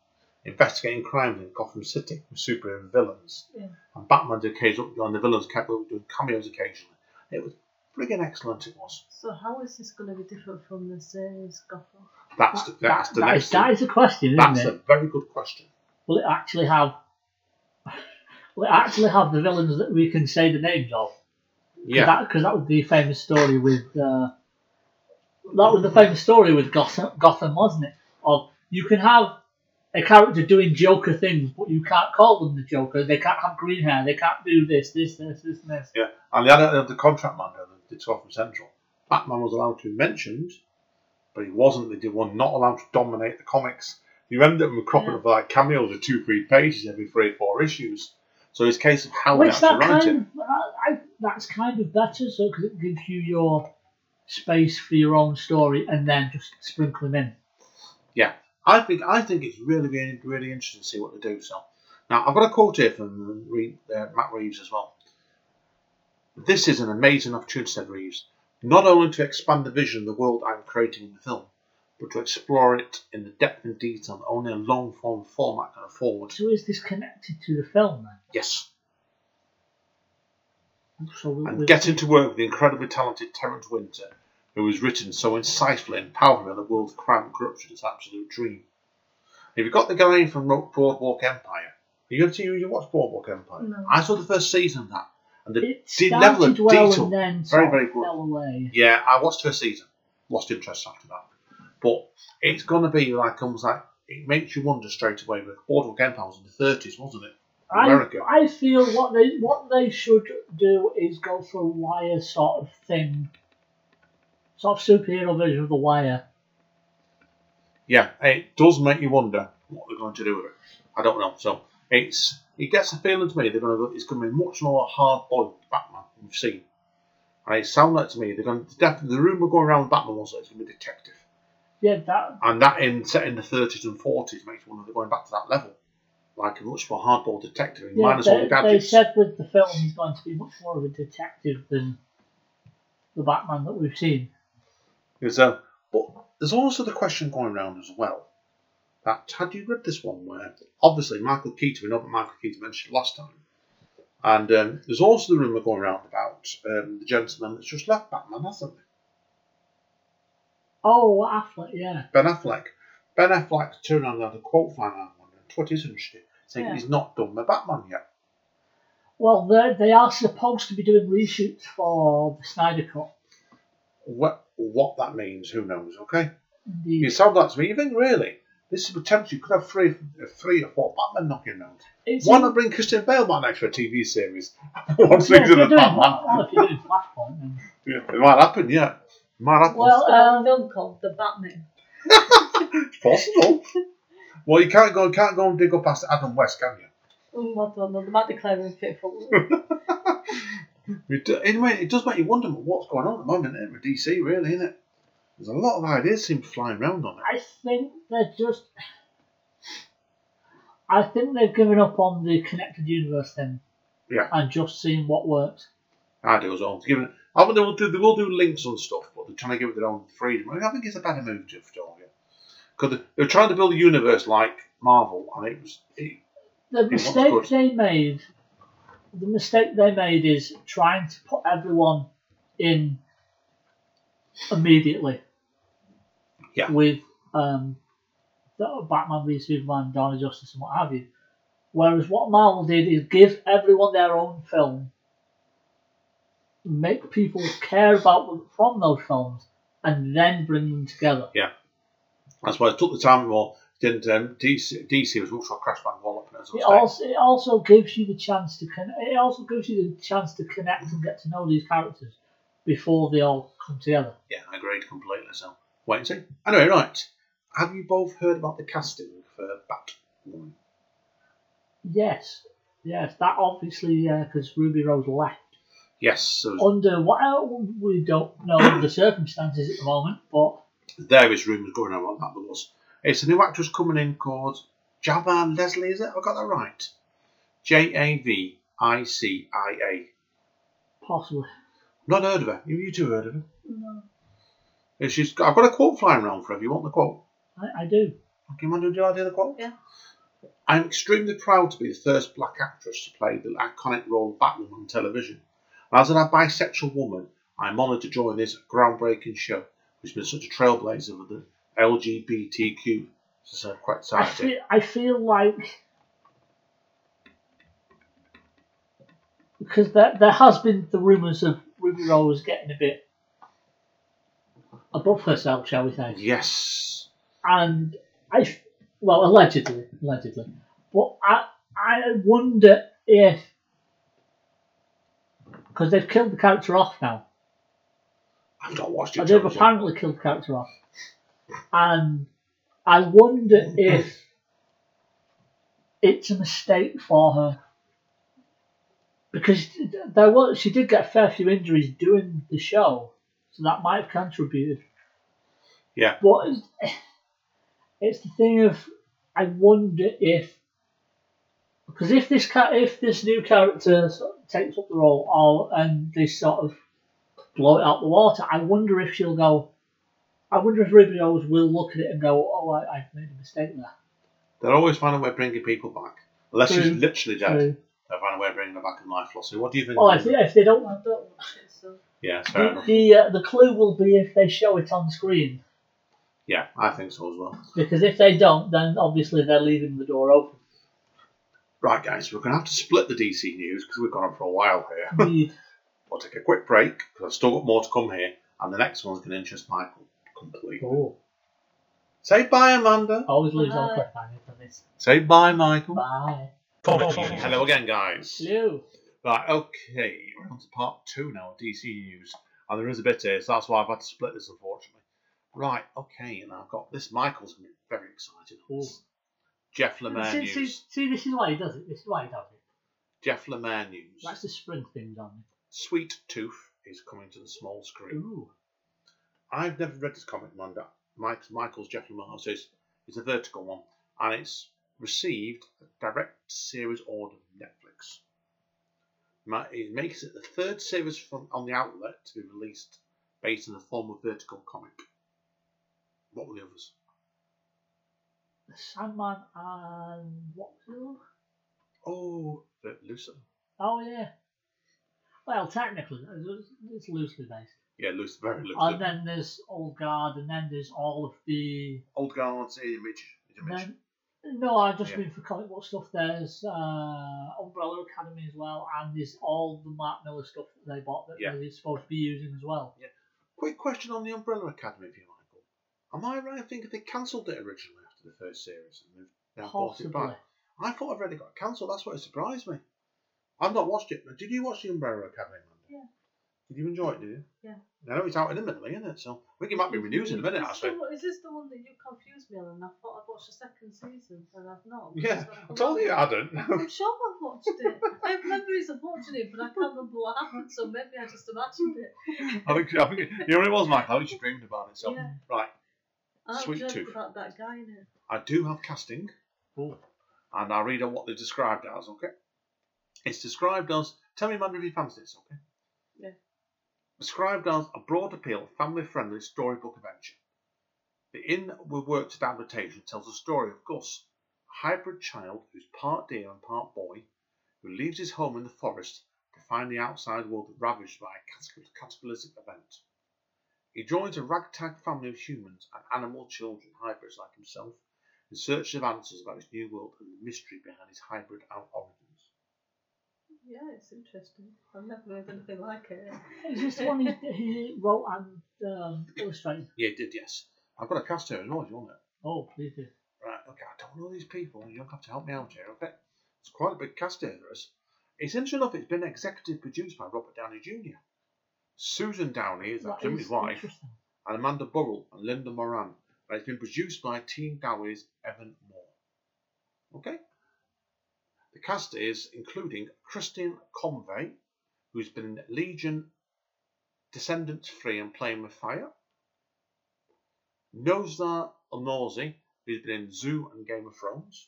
B: investigating crimes in Gotham City with superhero villains.
A: Yeah.
B: And Batman did occasionally, and the villains kept doing cameos occasionally. It was friggin' excellent, it was.
A: So how is this going to be different from the series Gotham?
B: That's the, that's the
C: That
B: next
C: is, that
B: thing.
C: is a question, isn't
B: That's
C: it?
B: a very good question.
C: Will it actually have? Will it actually have the villains that we can say the names of?
B: Yeah.
C: Because that, was the famous story with. Uh, that was the famous story with Gotham, Gotham, wasn't it? Of you can have a character doing Joker things, but you can't call them the Joker. They can't have green hair. They can't do this, this, this, this, and this.
B: Yeah, and the other the contract man the Gotham Central, Batman was allowed to be mentioned, but he wasn't. They did one not allowed to dominate the comics. You end up with cropping
A: Yeah.
B: up like cameos of two, three pages every three, or four issues. So it's a case of how
C: Which
B: they
C: that
B: actually write
C: kind
B: it.
C: of, I, that's kind of better, so because it gives you your space for your own story, and then just sprinkle them in.
B: I think I think it's really, really, really interesting to see what they do. So now I've got a quote here from uh, Matt Reeves as well. This is an amazing opportunity, said Reeves, not only to expand the vision of the world I'm creating in the film, but to explore it in the depth and detail that only a long form format can afford.
C: So is this connected to the film then?
B: Yes,
C: So we-
B: and
C: we-
B: getting to work with the incredibly talented Terence Winter, who has written so insightfully and powerfully on the world of crime and corruption, is an absolute dream. If you've got the guy from Ro- Boardwalk Empire, you got to see you watch Boardwalk Empire?
A: No.
B: I saw the first season of that, and the
C: it
B: the level of
C: well
B: detail. very, very good.
C: fell away.
B: Yeah, I watched first season, lost interest after that, but it's gonna be like almost like it makes you wonder straight away. With Boardwalk Empire was in the thirties, wasn't it?
C: I,
B: America.
C: I feel what they what they should do is go for a wire sort of thing sort of superhero version of The Wire.
B: Yeah, it does make you wonder what they're going to do with it. I don't know. So it's it gets a feeling to me they're going to it's going to be much more hard boiled Batman we've seen. And it sounds like to me they're going to definitely the rumor going around with Batman was that it's going to be detective,
C: Yeah, that
B: and that in set in the thirties and forties makes you wonder they're going back to that level, like a much more hard boiled detective,
C: yeah,
B: minus all
C: they,
B: the
C: they said with the film he's going to be much more of a detective than the Batman that we've seen.
B: Because, uh, but there's also the question going around as well that had you read this one where obviously Michael Keaton, we know that Michael Keaton mentioned last time, and um, there's also the rumour going around about um, the gentleman that's just left Batman, hasn't he?
C: Oh, Affleck, yeah.
B: Ben Affleck. Ben Affleck turned around and had a quote around on Twitter, isn't she? Saying
C: Yeah.
B: he's not done with Batman yet.
C: Well, they they are supposed to be doing reshoots for the Snyder Cut.
B: What, what that means, who knows, okay?
C: Indeed.
B: You sound like to me, you think really? This is potentially, you could have three, three or four Batman knocking around.
C: It's
B: Why not bring Christian Bale back next for a TV series? Once
C: yeah,
B: things
C: if
B: in
C: doing,
B: Batman.
C: well, if you're doing Flashpoint, then
B: Yeah, it might happen, yeah. It might happen.
C: Well,
A: Well,
C: um,
A: film called The Batman.
B: it's possible. well, you can't go, can't go and dig up past Adam West, can you?
A: Mm, I don't know, they might declare him fit for
B: It, do- anyway, it does make you wonder what's going on at the moment with DC, really, isn't it? There's a lot of ideas seem flying around on it.
C: I think they're just. I think they've given up on the connected universe thing.
B: Yeah.
C: And just seeing what works.
B: I do as well. Given I mean, they will do they will do links on stuff, but they're trying to give it their own freedom. I think it's a better move, Jeff Joel. Because they were trying to build a universe like Marvel, and it was it,
C: The mistake they made, the mistake they made is trying to put everyone in immediately.
B: Yeah.
C: With um, the Batman v Superman, Dawn of Justice, and what have you. Whereas what Marvel did is give everyone their own film, make people care about them from those films, and then bring them together. Yeah.
B: that's why it took the time more. Didn't um, DC, DC was much more crash bang wallop as
C: It also it also gives you the chance to con- it also gives you the chance to connect and get to know these characters before they all come together.
B: Yeah, I agreed completely. So wait and see. Anyway, right. Have you both heard about the casting for Batwoman?
C: Yes, yes, that obviously because Ruby Rose left
B: Yes, so
C: under what uh, we don't know the circumstances at the moment, but
B: there is rumours going on about that. There was. It's a new actress coming in called Javicia Leslie. Is it? Have I got that right? J A V I C I A.
C: possibly
B: Not heard of her. You, you two heard of her?
A: No.
B: Yeah, She's. I've got a quote flying around for her. If you want the quote,
C: I, I do.
B: okay, man, do you idea the quote?
A: Yeah.
B: I'm extremely proud to be the first black actress to play the iconic role of Batwoman on television. As a bisexual woman, I'm honoured to join this groundbreaking show, which has been such a trailblazer for the LGBTQ. So quite
C: I feel I feel like because there there has been the rumours of Ruby Rose getting a bit above herself, shall we say?
B: Yes.
C: and I, well, allegedly, allegedly, but I, I wonder if because they've killed the character off now.
B: I've not watched it.
C: They've apparently killed the character off, and I wonder if it's a mistake for her because there was she did get a fair few injuries doing the show, so that might have contributed.
B: Yeah.
C: But it's, the thing of I wonder if because if this if this new character sort of takes up the role or and they sort of blow it out the water, I wonder if she'll go. I wonder if Ruby Rose will look at it and go, "Oh, I, I've made a mistake there."
B: They'll always find a way of bringing people back. Unless she's
C: True.
B: literally dead,
C: True.
B: they'll find a way of bringing her back in life. Flossie, what do you think?
C: Well, if they, if they don't,
A: Don't so.
B: yeah, fair
C: the
B: enough.
C: the, uh, the clue will be if they show it on screen.
B: Yeah, I think so as well.
C: Because if they don't, then obviously they're leaving the door open.
B: Right, guys, we're going to have to split the DC news because we've gone on for a while here. We'll take a quick break because I've still got more to come here, and the next one's going to interest Michael completely.
C: oh,
B: Say bye, Amanda.
C: always leaves on
A: Bye.
C: cliffhanger for this.
B: Say bye, Michael.
C: Bye.
B: Hello again, guys.
C: You.
B: Right, okay, we're on to part two now DC news. and there is a bit here, so that's why I've had to split this, unfortunately. Right, okay, and I've got this. Michael's going to be very excited. on. Jeff Lemire
C: see, see,
B: news.
C: see, this is why he does it. This is why he does it.
B: Jeff Lemire news.
C: That's the spring things on
B: Sweet Tooth is coming to the small screen.
C: Ooh.
B: I've never read this comic. Mike's, Michael's Jeff Lemire says it's a Vertigo one, and it's received a direct series order from Netflix. It makes it the third series from on the outlet to be released based on the form of Vertigo comic. What were the others?
C: The Sandman and what was?
B: Oh, Lucifer.
C: Oh yeah. Well, technically, it's loosely based.
B: Yeah, looks very
C: And
B: Lucifer.
C: then there's Old Guard, and then there's all of the.
B: Old Guards, Image. Image.
C: Then, no, I just
B: Yeah.
C: mean for comic book stuff. There's uh, Umbrella Academy as well, and there's all the Mark Millar stuff that they bought that
B: Yeah.
C: they're supposed to be using as well. Yeah.
B: Quick question on the Umbrella Academy if you, Michael. Am I right in thinking they cancelled it originally after the first series and they've now brought it back? I thought I've already got cancelled. That's what surprised me. I've not watched it. Did you watch the Umbrella Academy, Mandy?
A: Yeah.
B: Did you enjoy it? Did you?
A: Yeah.
B: I know it's out imminently, isn't it? So I think it might be renewed in a minute,
A: Is this the
B: actually.
A: one- Is this the one that you confused me on? And I thought I'd watched the second season, and I've not.
B: Yeah, I told you I hadn't.
A: I'm sure I've watched it. I have memories of watching it, but I can't remember what happened. So maybe I just imagined it.
B: I think, I think you know what it was, Michael. I think you dreamed about it. So
A: Yeah.
B: right,
A: I
B: Sweet
A: dreamt
B: Tooth.
A: about that guy in it.
B: I do have casting.
C: Oh.
B: and I'll read out what they're described as, okay? It's described as, tell me, Amanda, if you fancy this, okay? Described as a broad appeal, family friendly storybook adventure. The inward worked adaptation tells the story of Gus, a hybrid child who's part deer and part boy, who leaves his home in the forest to find the outside world ravaged by a cataclysmic event. He joins a ragtag family of humans and animal children, hybrids like himself, in search of answers about his new world and the mystery behind his hybrid out origins.
A: Yeah, it's interesting. I've never heard anything like it.
C: Is this the one he, he wrote and um, illustrated?
B: Yeah, it did, yes. I've got a cast here as well, if you want it.
C: Oh, please do.
B: Right, okay, I don't know these people. You don't have to help me out here, okay? It's quite a big cast here, there is. It's interesting enough, it's been executive produced by Robert Downey Jr. Susan Downey is
C: That
B: Jimmy's
C: is
B: wife, and Amanda Burrell and Linda Moran. And it's been produced by Team Downey's Evan Moore. Okay? The cast is including Christian Convery, who's been in Legion, Descendants Free, and Playing with Fire. Nonso Anozie, who's been in Zoo and Game of Thrones.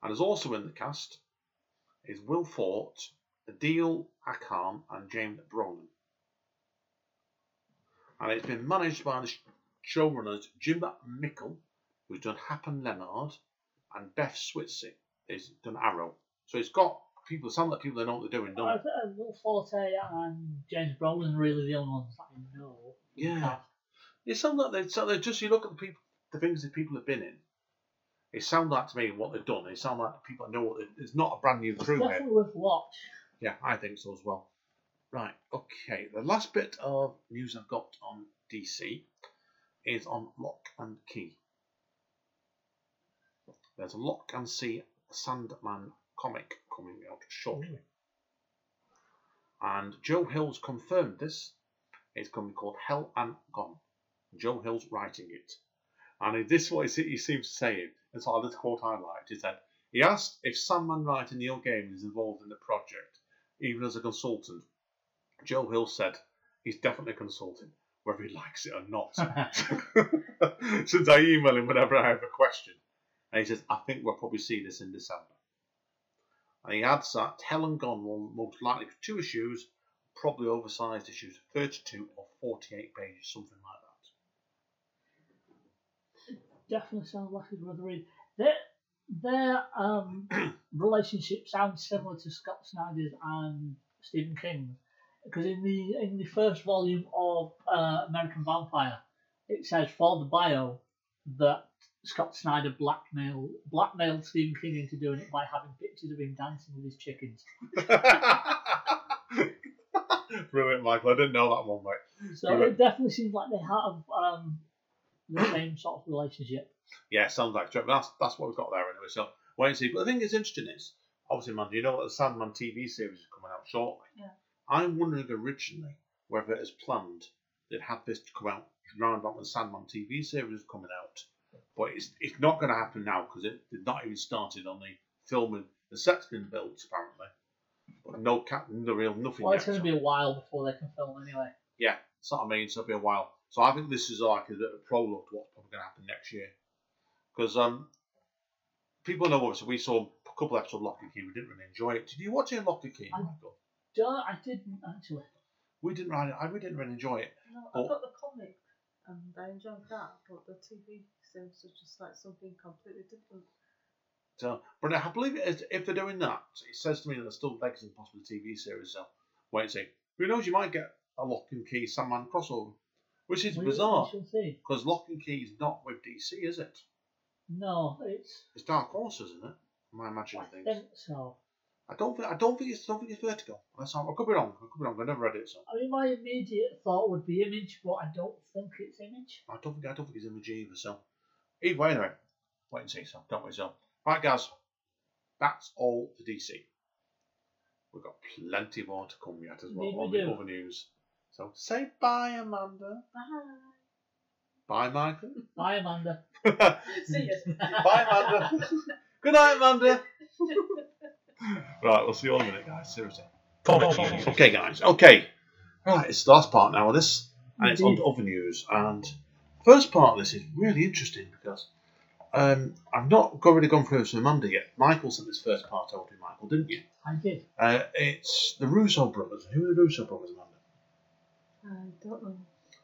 B: And is also in the cast is Will Forte, Adeel Akhtar, and James Brolin. And it's been managed by the showrunners Jim Mickle, who's done Hap and Leonard, and Beth Schwartz, who's done Arrow. So it's got people, sound like people that know what they're doing, don't it?
C: uh, Will Forte and James Brolin are really the only ones that I know.
B: Yeah. It sounds like they, so they just, you look at the people, the things that people have been in, it sounds like to me what they've done, it sounds like people that know what they, it's not a brand new crew here.
C: Definitely worth watch.
B: Yeah, I think so as well. Right, okay. The last bit of news I've got on DC is on Locke and Key. There's a Locke and Key Sandman comic coming out shortly. Mm. And Joe Hill's confirmed this. It's going to be called Hell and Gone. Joe Hill's writing it. And in this is what he seems to say. It's like this quote I liked. He said, he asked if Sandman writing Neil Gaiman is involved in the project, even as a consultant. Joe Hill said he's definitely consulting, whether he likes it or not. Since I email him whenever I have a question. And he says, I think we'll probably see this in December. And he adds that Hell and Gone will most likely be two issues, probably oversized issues, 32 or 48 pages, something like that.
C: Definitely sounds like it's worth a read. Their, their um, relationship sounds similar to Scott Snyder's and Stephen King's. Because in the in the first volume of uh, American Vampire, it says for the bio that Scott Snyder blackmailed blackmailed Stephen King into doing it by having pictures of him dancing with his chickens.
B: Brilliant, Michael. I didn't know that one, mate.
C: So
B: Right.
C: it definitely seems like they have um, the same sort of relationship.
B: Yeah, sounds like it. But that's that's what we've got there anyway. So wait and see. But the thing that's interesting is, obviously, man, you know what the Sandman TV series is coming out shortly.
A: Yeah.
B: I'm wondering originally whether as planned, they'd had this to come out round about when the Sandman TV series was coming out. But it's, it's not going to happen now because it did not even started on the filming. The set's been built apparently, but no cap, no real nothing
C: Well,
B: yet.
C: it's going to be a while before they can film anyway.
B: Yeah, that's what I mean. So it'll be a while. So I think this is like a, a prologue to what's probably going to happen next year. Because um, people know us. We saw a couple episodes of Locke and Key. We didn't really enjoy it. Did you watch it, Locke and Key,
C: I-
B: Michael?
C: Duh, I didn't actually.
B: We didn't. really- I we didn't really enjoy it.
A: No. I got the comic and I enjoyed that, but the TV seems to just like something completely different.
B: So, but I believe it is, if they're doing that, it says to me that there's still legs and possible TV series. So wait and see. Who knows? You might get a Locke and Key Sandman crossover, which is
C: We-
B: bizarre
C: We shall see.
B: because Locke and Key is not with DC, is it?
C: No, it's.
B: It's Dark Horse, isn't it? Am I imagining
C: I
B: things?
C: think so.
B: I don't think I don't think it's don't think it's Vertigo. That's how, I could be wrong. I could be wrong. I never read it, so
C: I mean, my immediate thought would be Image, but I don't think it's Image.
B: I don't think I don't think it's Image either. So either way, anyway, wait and see. So don't we? So right, guys, that's all for DC. We've got plenty more to come yet as well
C: Indeed we
B: on the
C: do.
B: other news. So say bye, Amanda.
A: Bye.
B: Bye, Michael.
C: Bye, Amanda.
B: bye,
A: See you.
B: Bye, Amanda. Good night, Amanda. right, we'll see you all in a minute, guys. Seriously. Okay, guys. Okay. Right, it's the last part now of this, and it's on to other news. And first part of this is really interesting because um, I've not got really gone through this with Amanda yet. Michael sent this first part over to you, Michael, didn't you?
C: I did.
B: Uh, it's the Russo brothers. Who are the Russo brothers, Amanda?
A: I don't know.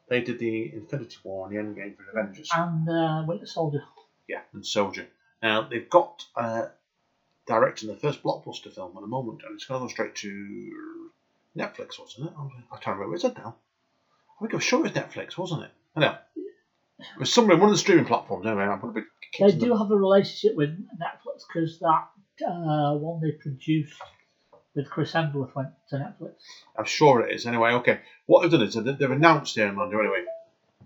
B: They did the Infinity War and the Endgame for the Avengers.
C: And uh, Winter Soldier.
B: Yeah, and Soldier. Now they've got uh, directing the first blockbuster film at the moment, and it's going to go straight to Netflix, wasn't it? I'm, I'm trying to remember. Is it now? I think I'm sure it was Netflix, wasn't it? I know. It was somewhere one of the streaming platforms. Anyway, I'm going to be.
C: They do have a relationship with Netflix because that uh, one they produced with Chris Hemsworth went to Netflix.
B: I'm sure it is. Anyway, okay. What they've done is they've they've announced here, in London, Anyway,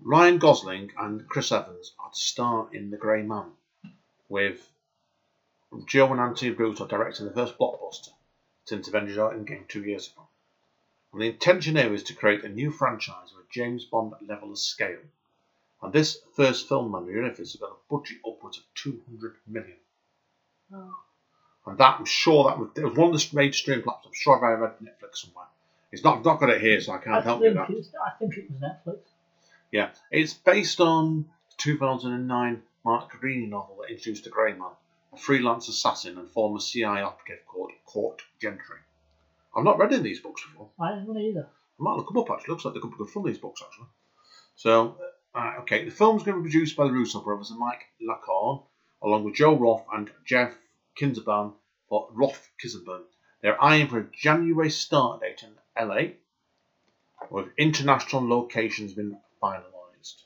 B: Ryan Gosling and Chris Evans are to star in The Grey Man, with Joe and Anthony Russo directing the first blockbuster since Avengers Endgame two years ago. And the intention here is to create a new franchise of a James Bond level of scale. And this first film, you know, has got a budget upwards of 200 million.
A: Oh.
B: And that, I'm sure that was, it was one of the major streaming platforms. I'm sure I've read Netflix somewhere. It's not, I've not got it here, so I can't
C: I
B: help you that.
C: I think it was Netflix.
B: Yeah, it's based on the 2009 Mark Cabrini novel that introduced the Grey Man, a freelance assassin and former CIA operative called Court Gentry. I've not read any of these books before.
C: I didn't either.
B: I might look them up actually. Looks like they could be good fun, these books actually. So, uh, okay, the film's going to be produced by the Russo brothers and Mike Lacorn, along with Joe Roth and Jeff Kirschenbaum for Roth Kirschenbaum. They're eyeing for a January start date in LA, with international locations being finalised.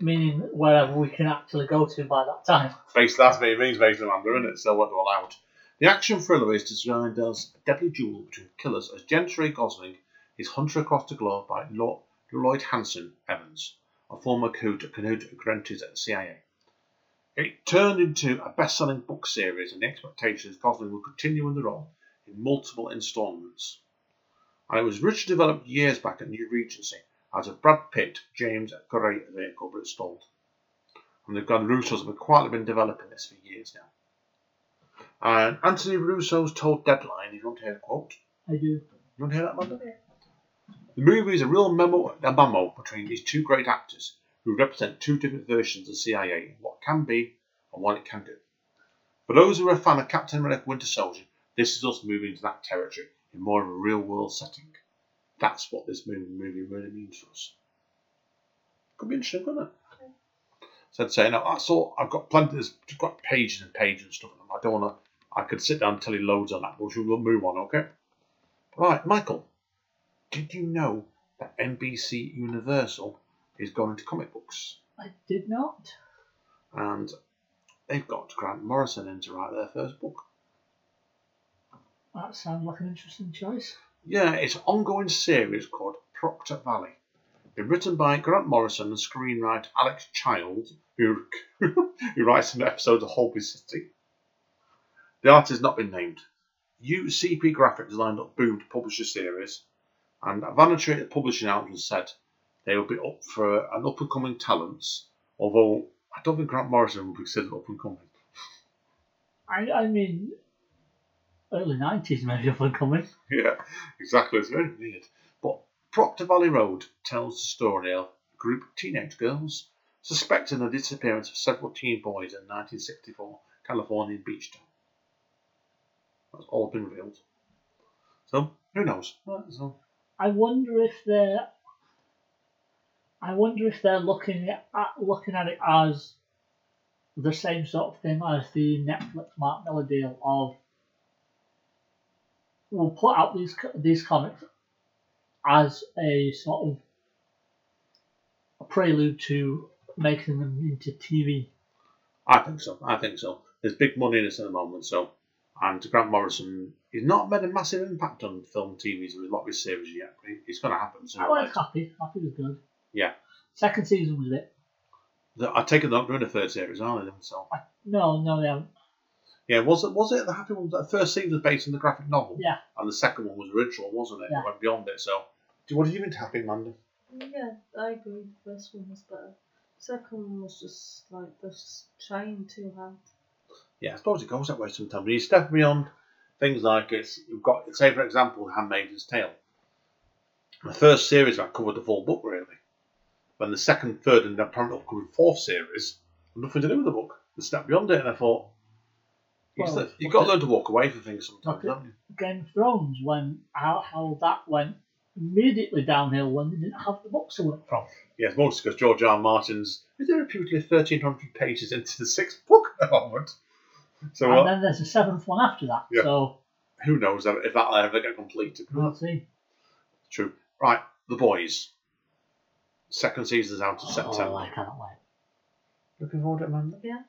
C: Meaning wherever we can actually go to by that time.
B: Face that's what it means, basically, Amanda, isn't it? So what they're allowed. The action thriller is designed as a deadly duel between killers as Gentry Gosling is hunted across the globe by Lo- Lloyd Hanson Evans, a former Canute apprentice at the CIA. It turned into a best-selling book series, and the expectation is Gosling will continue in the role in multiple instalments. And it was richly developed years back at New Regency as a Brad Pitt, James Gray vehicle, but it stalled. And the Russos have quietly been developing this for years now. And Anthony Russo's told Deadline, if you want to hear the quote,
C: I do.
B: you want to hear that, Amanda? The movie is a real memo, a memo between these two great actors who represent two different versions of CIA, what can be and what it can do. For those who are a fan of Captain America Winter Soldier, this is us moving into that territory in more of a real world setting. That's what this movie, movie really means for us. Could be interesting, couldn't it? So I'd say, no, that's all. I've got plenty, there's got pages and pages and stuff. I don't want to, I could sit down and tell you loads on that, but we'll move on, okay? Right, Michael, did you know that NBC Universal is going to comic books?
C: I did not.
B: And they've got Grant Morrison in to write their first book.
C: That sounds like an interesting choice.
B: Yeah, it's an ongoing series called Proctor Valley. Been written by Grant Morrison and screenwriter Alex Child, who, who writes some episodes of Holby City. The artist has not been named. UCP Graphics lined up Boom to publish the series, And Vanity the publishing has said they will be up for an up and coming talents, although I don't think Grant Morrison will be considered up and coming.
C: I, I mean, early 90s maybe up and coming.
B: yeah, exactly. It's very weird. But Proctor Valley Road tells the story of a group of teenage girls suspecting the disappearance of several teen boys in 1964 California beach town. That's all been revealed. So, who knows? Right, so,
C: I wonder if they're. I wonder if they're looking at looking at it as the same sort of thing as the Netflix Mark Millar deal of we'll put out these these comics as a sort of a prelude to making them into TV.
B: I think so. I think so. There's big money in this at the moment, so. And Grant Morrison, he's not made a massive impact on film, TVs with a lot of his series yet, but it's going to happen soon.
C: I
B: or
C: was
B: later.
C: happy. Happy was good.
B: Yeah.
C: Second season was a bit.
B: The- I take it they're not doing a third series, are they? then? So,
C: No, no, they haven't.
B: yeah, was it? Was it the happy one? The first season was based on the graphic novel,
C: Yeah.
B: and the second one was original, wasn't it?
C: Yeah.
B: It went beyond it. So, what did you think, Happy Amanda?
A: Yeah, I agree. The first one was better. Second one was just like they're just trying too hard.
B: Yeah, I suppose it goes that way sometimes. When you step beyond things like it's, you've got, say for example, Handmaid's Tale. The first series I covered the full book really. When the second, third, and apparently upcoming fourth series had nothing to do with the book. They stepped beyond it, and I thought, you've got to learn to walk away from things sometimes, haven't you?
C: Game of Thrones when how how that went immediately downhill when they didn't have the books to work from.
B: Yes, mostly because George R. R. Martin's is there reputedly thirteen hundred pages into the sixth book at the moment. So
C: and
B: uh,
C: then there's a seventh one after that.
B: Yeah.
C: So
B: who knows if that'll ever get completed?
C: we'll see.
B: True. Right, the boys. Second season's out of
C: Oh,
B: September.
C: I cannot wait.
B: Looking forward to it, Amanda.
A: Yeah.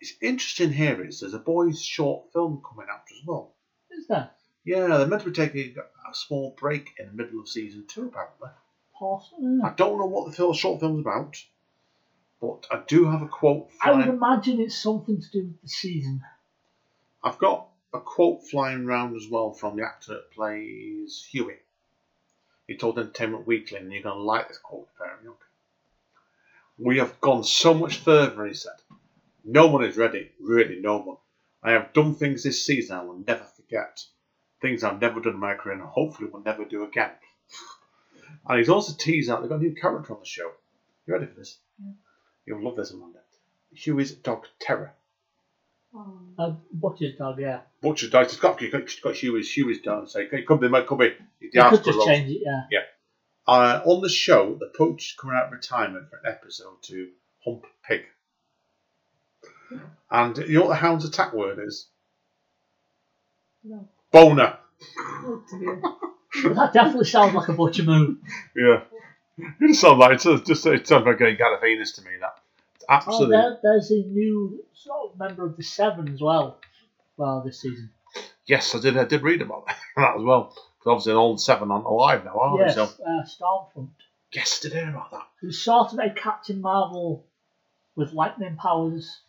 B: It's interesting here is there's a boys' short film coming out as well.
C: Is there?
B: Yeah, they're meant to be taking a small break in the middle of season two, apparently.
C: Possible.
B: I don't know what the film, short film's about, but I do have a quote.
C: I would imagine it's something to do with the season.
B: I've got a quote flying around as well from the actor that plays Huey. He told Entertainment Weekly, and you're going to like this quote, apparently. Okay. We have gone so much further, he said. No one is ready, really, no one. I have done things this season I will never forget. Things I've never done in my career and hopefully will never do again. And he's also teased out they've got a new character on the show. You ready for this?
A: Yeah.
B: You'll love this, Amanda. Huey's dog Terror.
A: Oh.
C: A butcher's dog, yeah.
B: Butcher's dog. It's got, it's got, it's got Huey's, Huey's dog. So it could be, it could be the
C: You could just
B: Rose.
C: change it, yeah.
B: Uh, on the show, the coach is coming out of retirement for an episode to hump pig. And you know what the hound's attack word is?
A: No.
B: Boner.
A: Oh dear.
C: that definitely sounds like a butcher move.
B: Yeah. It just sounds like it's just, just it sounds like a Galifianus to me. That
C: Oh,
B: absolutely
C: there, there's a new sort of member of the Seven as well. Well, this season.
B: yes. I did. I did read about that as well. Because obviously, all the seven aren't alive now, are
C: yes,
B: they? So
C: uh, Stormfront.
B: yes, I did hear about that.
C: Who's sort of a Captain Marvel with lightning powers.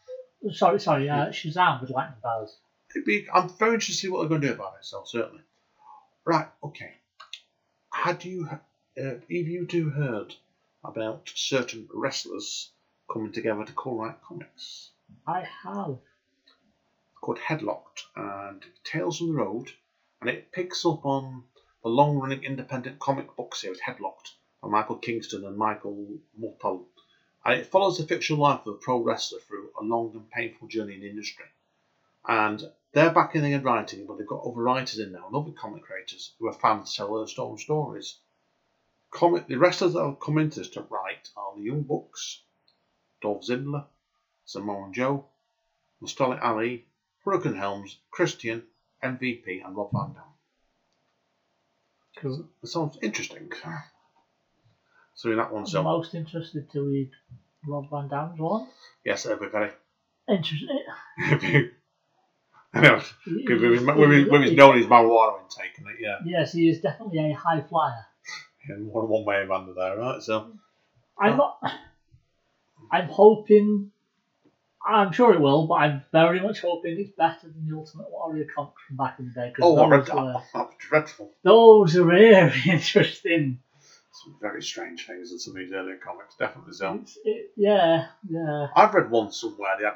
C: Sorry, sorry, uh, Shazam with lightning powers.
B: It'd be, I'm very interested to see what they're going to do about it. So certainly. Right. Okay. Had you, uh, have you two heard about certain wrestlers coming together to co-write comics?
C: I have.
B: called Headlocked and Tales from the Road, and it picks up on the long-running independent comic book series Headlocked by Michael Kingston and Michael Mulpole. And it follows the fictional life of a pro wrestler through a long and painful journey in the industry. And they're back in the writing, but they've got other writers in now and other comic creators who are fans to tell their story stories. Comic, the wrestlers that have come into this to write are the Young Bucks, Dolph Ziggler, Samoa Joe, Mustafa Ali, Hurricane Helms, Christian, MVP, and Rob Van Dam.
C: Cool.
B: It sounds interesting. So in that one,
C: I'm
B: so
C: most interested to read Rob Van Dam's one.
B: yes, everybody.
C: Interesting.
B: I know, with his, with his, with his known his marijuana intake, and it, yeah,
C: Yes, he is definitely a high flyer.
B: and one one way of under there, right? So
C: I'm not. I'm hoping. I'm sure it will, but I'm very much hoping it's better than the Ultimate Warrior comics from back in the day. 'cause
B: Oh, I read
C: those,
B: that.
C: were-
B: That was dreadful.
C: those are really interesting.
B: Some very strange things in some of these earlier comics, definitely so.
C: It's, it, yeah, yeah.
B: I've read one somewhere they had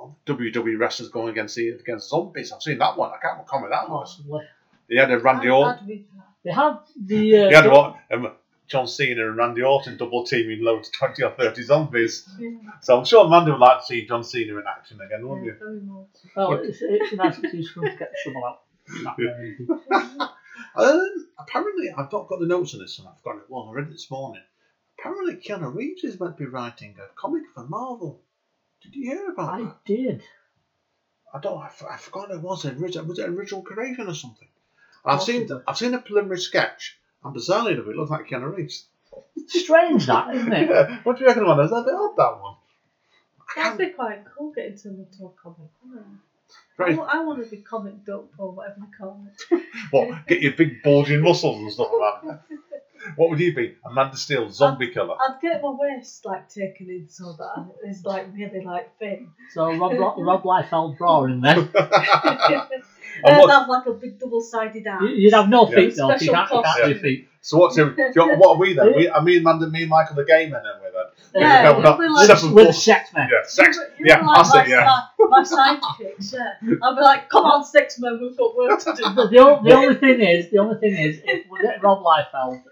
B: um, WWE wrestlers going against the, against zombies. I've seen that one. I can't remember that was.
C: Possibly.
B: They had a Randy Orton.
A: I'd read that.
C: They had the. Uh,
B: They had what? Um, John Cena and Randy Orton double teaming loads of 20 or 30 zombies.
A: Yeah,
B: So I'm sure Amanda would like to see John Cena in action again, wouldn't
A: yeah,
B: you?
A: very much.
C: well, it's, it's a nice excuse for them to get the shovel out. Not very easy.
B: Um, apparently, I've not got the notes on this and I've got it. Well, I read it this morning. Apparently, Keanu Reeves is meant to be writing a comic for Marvel. Did you hear about it?
C: I
B: that?
C: did.
B: I don't. I, f- I forgot it was. It was it original creation or something? I've seen.
C: Possibly.
B: I've seen a preliminary sketch, and bizarrely enough, it looks like Keanu Reeves.
C: Strange that, isn't it?
B: Yeah. What do you reckon, Amanda? Is that a bit odd that one? I
A: That'd
B: can't-
A: be quite cool getting to into a comic. wouldn't it?
B: Very,
A: I, want to be comic dope or whatever you call it.
B: what? Get your big bulging muscles and stuff, Amanda. What would you be? Amanda Steele, zombie killer.
A: I'd get my waist like taken in so that it's like really like thin.
C: So Rob, Rob Liefeld drawing then.
A: and
B: what-
A: have like a big double-sided arm.
C: You- You'd have no
B: Yeah.
C: feet though, so you
A: Special
C: can't, you can't do feet.
B: So what's your, do you- what are we then? We, I mean, Amanda, me and Michael the gamer then we're then.
A: Yeah,
B: we're
A: it'll
B: not
A: be like-
B: seven
C: With
B: foot-
C: sex men.
B: Yeah, sex.
A: You
B: Yeah,
A: know, like
B: that's
A: my.
B: Yeah.
A: My, my sidekicks, yeah. I'll be like, come on, six men, we've got work to do.
C: The, the, only, the only thing is, the only thing is, if we get Rob Liefeld,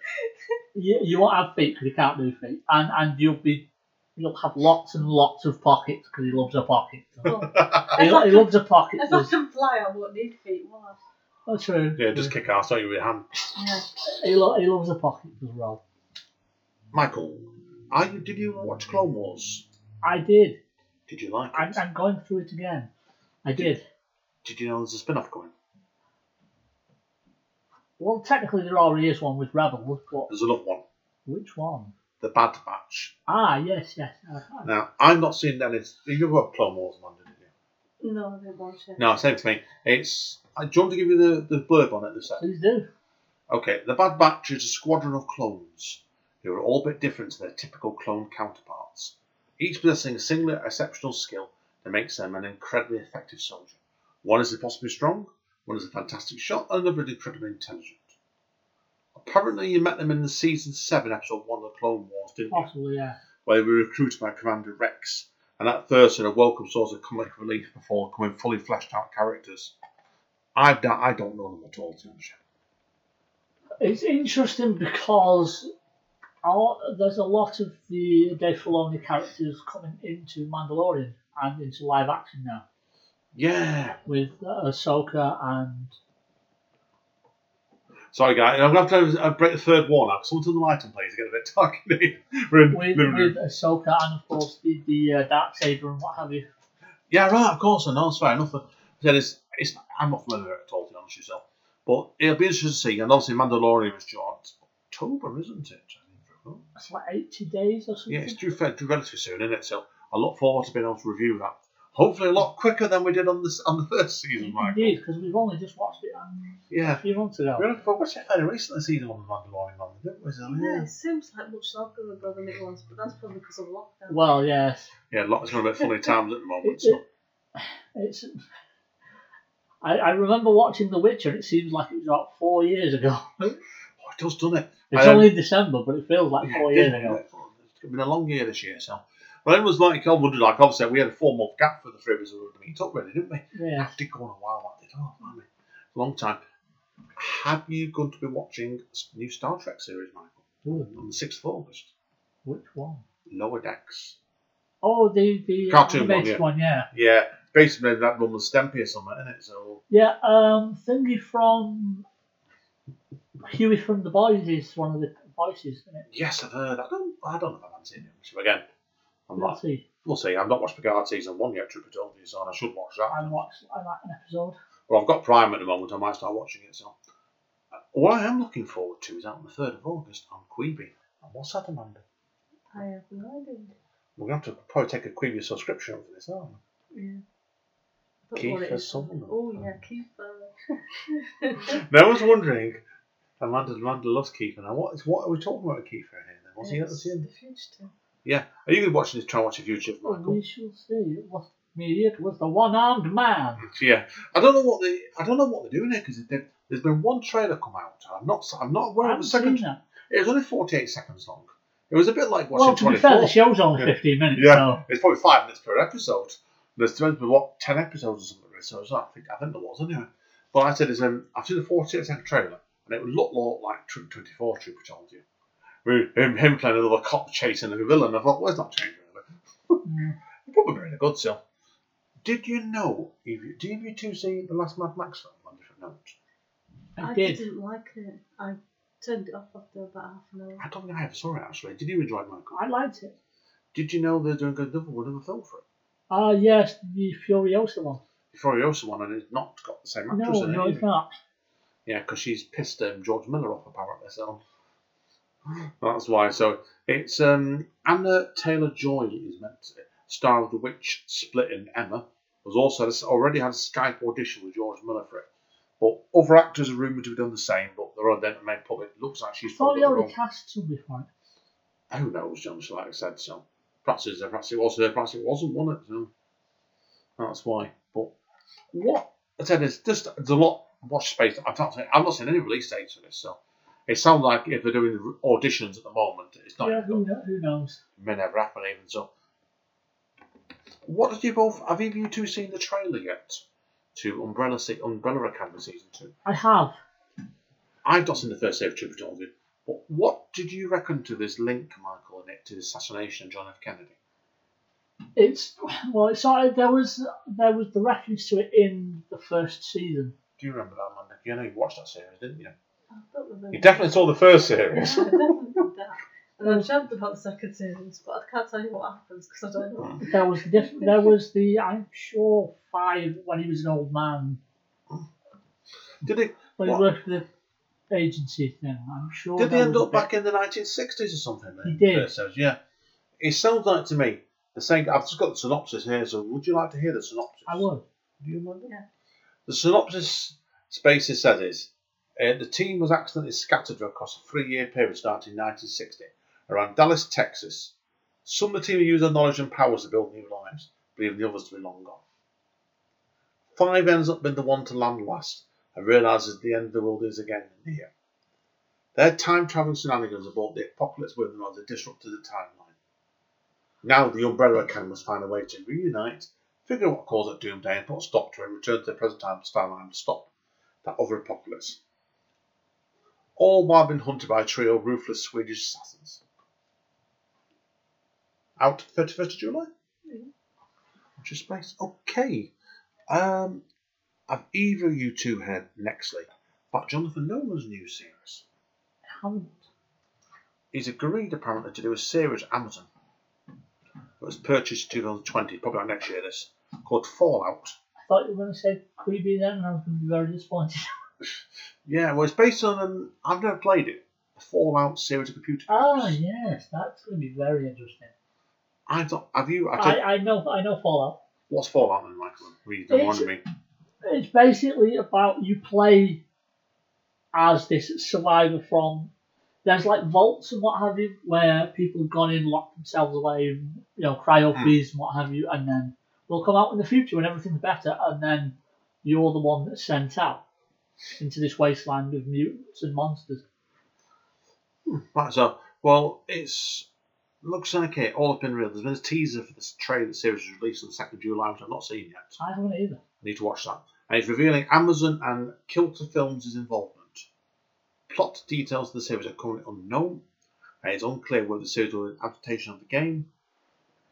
C: you, you won't have feet because he can't do feet, and and you'll be you'll have lots and lots of pockets because he loves a pocket. He,
A: if,
C: lo-
A: I
C: he loves a pocket.
A: if I can fly, I won't need feet, will I?
C: That's true.
B: Yeah, just kick ass, don't you, with your hand.
A: Yeah.
C: He, lo- he loves a pocket as well.
B: Michael, are you, did you watch Clone Wars?
C: I did.
B: Did you like
C: I'm,
B: it?
C: I'm going through it again. I did.
B: Did you know there's a spin off coming?
C: Well, technically there already is one with Rebels, but
B: There's another one,
C: which one?
B: The Bad Batch.
C: Ah, yes, yes. Uh,
B: Now, I've not seen any. You know what Clone Wars, Amanda, didn't you?
A: No, I didn't watch it.
B: No, same to me. It's. I do you want to give you the, the blurb on it this second?
C: please do.
B: Okay, the Bad Batch is a squadron of clones who are all a bit different to their typical clone counterparts, each possessing a singular exceptional skill that makes them an incredibly effective soldier. One is impossibly strong, one is a fantastic shot, and another is incredibly intelligent. Apparently, you met them in the season 7 episode 1 of the Clone Wars, didn't you?
C: Possibly, yeah.
B: Where they were recruited by Commander Rex, and at first in a welcome source of comic relief before becoming fully fleshed out characters. I don't, I don't know them at all, to.
C: It's interesting because there's a lot of the Dave Filoni characters coming into Mandalorian and into live action now
B: Yeah,
C: with Ahsoka and
B: Sorry, guys. I'm going to have to uh, break the third wall now. Someone turn the light on, please. Get a bit dark in here. We're in
C: with, with Ahsoka and of course the the uh, dark saber and what have you.
B: Yeah, right. Of course. I know. It's fair enough. I said it's, it's, I'm not familiar with it at all, to be honest with yourself. But it'll be interesting to see. And obviously, Mandalorian was out October, isn't it?
C: It's like eighty days or something.
B: Yeah, it's due, due relatively soon, isn't it? So I look forward to being able to review that. Hopefully, a lot quicker than we did on this on the first season, Michael.
C: Indeed, because we've only just watched it um, a few months ago.
B: We only watched it fairly recently, season one of Mandalorian, on, didn't we? So,
A: Yeah,
B: yeah.
A: it seems like much longer ago than it was, but that's probably because of lockdown.
C: Well, yes,
B: Yeah, lots going a bit funny times at the moment.
C: It-
B: So.
C: it's. I, I remember watching The Witcher. It seems like it was about four years ago.
B: Oh, it does, doesn't it?
C: It's
B: I, um,
C: only December, but it feels like four years ago.
B: It's been a long year this year, so. Well, it was like I wondered, like obviously we had a four month gap for the three of us who were to meet up, really, didn't we?
C: Yeah.
B: That did go on a while. That did, oh, blimey. a long time. Have you going to be watching a new Star Trek series, Michael,
C: Ooh,
B: on the sixth of August?
C: which one?
B: Lower Decks.
C: Oh, the the
B: Cartoon one, yeah.
C: one, yeah.
B: Yeah, basically that one was Stempy or something, isn't it? So
C: Yeah, um, thingy from Huey from the Boys is one of the voices. Isn't it?
B: yes, I've heard. I don't. I don't know if I've seen it. Again, I'm not.
C: Let's see.
B: We'll see. I've not watched Picard season one yet, truth be told, you, so I should watch that.
C: I watched I like an episode.
B: Well, I've got Prime at the moment. I might start watching it. So, uh, what I am looking forward to is out on the third of August on Quibi. And what's that, Amanda?
A: I have no idea.
B: We're going to have to probably take a Quibi subscription for this, aren't we?
A: Yeah. Don't know
B: Kiefer. Sutherland.
A: Oh yeah, Kiefer.
B: Now, I was wondering. Amanda, Amanda loves Kiefer. Now, what is what are we talking about with Kiefer here? Then? What's he got to
A: It's? The fugitive.
B: Yeah. Are you going to watch this? Try and watch a future
C: Well,
B: Michael?
C: we shall see. It was me. It was the one-armed man.
B: Yeah. I don't know what they. I don't know what they're doing here because there's been one trailer come out. I'm not. I'm not aware of the second.
C: that.
B: It was only 48 seconds long. It was a bit like watching
C: Well, to be fair, the show's only
B: Yeah.
C: 15 minutes,
B: Yeah.
C: so
B: It's probably five minutes per episode. There's supposed to be what ten episodes or something. So it's not- I think I think there was anyway. But I said, is um, I've seen the 48 second trailer, and it would look more like Troop 24 Trooper told you. With him, him playing another cop chasing a villain. I thought, well, it's not changing really.
C: mm,
B: Probably very good still. Did you know? If you, did you two see the last Mad Max film on different notes?
C: I,
A: I
C: did.
A: didn't like it. I turned it off after about half an hour.
B: I don't think I ever saw it actually. Did you enjoy it, Michael?
C: I liked it.
B: Did you know they're doing another one of a film for it?
C: Ah, yes, the Furiosa one.
B: The Furiosa one, and it's not got the same actress
C: No,
B: in it.
C: no, it's not.
B: Yeah, because she's pissed um, George Miller off apparently. So that's why. So it's um, Anya Taylor Joy is meant to star of the witch Split, splitting Emma. Was also already had a Skype audition with George Miller for it. But other actors are rumoured to have done the same, but they're then made public. Looks like she's probably
C: they
B: got the
C: already cast somebody for it.
B: who knows, John? Like I said, so perhaps it's perhaps it was her, perhaps it wasn't, wasn't it? So that's why. But what I said is just there's a lot of watch space. I've not seen, I've not seen any release dates for this, so it sounds like if they're doing auditions at the moment, it's not
C: Yeah, who, who knows?
B: it may never happen even. So, what did you both have? Either you two seen the trailer yet to Umbrella Se- Umbrella Academy season two?
C: I have.
B: I've not seen the first Save Trooper told you. But what did you reckon to this link, Michael, in it to the assassination of John F. Kennedy?
C: It's well, it's sort of, there was there was the reference to it in the first season.
B: Do you remember that, Amanda? You know you watched that series, didn't you?
A: I thought they were-
B: You definitely saw the first series.
A: I definitely did that. And I've dreamt about the second series, but I can't tell you what happens because I don't know. Hmm.
C: There was diff- there was the I'm sure five when he was an old man
B: Did it?
C: when he
B: What?
C: worked for the agency thing. I'm sure.
B: Did they
C: there
B: end
C: was a
B: up
C: bit-
B: back in the 1960s or something? then?
C: He did.
B: First series, yeah. It sounds like to me the same. I've just got the synopsis here, so would you like to hear the synopsis?
C: I would.
B: Do you remember?
A: Yeah.
B: The synopsis spaces says is uh, the team was accidentally scattered across a three-year period starting in 1960 around Dallas, Texas. Some of the team used their knowledge and powers to build new lives, believing the others to be long gone. Five ends up being the one to land last and realises the end of the world is again near. Their time travelling shenanigans brought the apocalypse with them as they disrupted the timeline. Now the Umbrella Academy must find a way to reunite, figure out what caused the doomsday, and put a stop to it and return to the present time timeline to stop that other apocalypse. All while being hunted by a trio of ruthless Swedish assassins. Out 31st of July? Watch your space. Okay. Um, have either of you two heard Nextly about Jonathan Nolan's new series?
C: I haven't.
B: He's agreed apparently to do a series at Amazon. It was purchased in 2020, probably like next year. This called Fallout.
C: I thought you were going to say creepy then, and I was going to be very disappointed.
B: Yeah, well, it's based on. an. I've never played it. The Fallout series of computer
C: ah, yes, that's going to be very interesting.
B: I thought. Have you? I
C: I, I know I know Fallout.
B: what's Fallout then, Michael? Read the
C: It's-
B: one me.
C: It's basically about you play as this survivor from. There's like vaults and what have you, where people have gone in, locked themselves away, and, you know, cryo freeze and what have you, and then they'll come out in the future when everything's better, and then you're the one that's sent out into this wasteland of mutants and monsters.
B: Right, so well, it's looks like it all up in real. There's been a teaser for this trailer. The series was released on the second of July, which I've not seen yet.
C: I haven't either.
B: I need to watch that. And it's revealing Amazon and Kilter Films' involvement. Plot details of the series are currently unknown, and it's unclear whether the series will be an adaptation of the game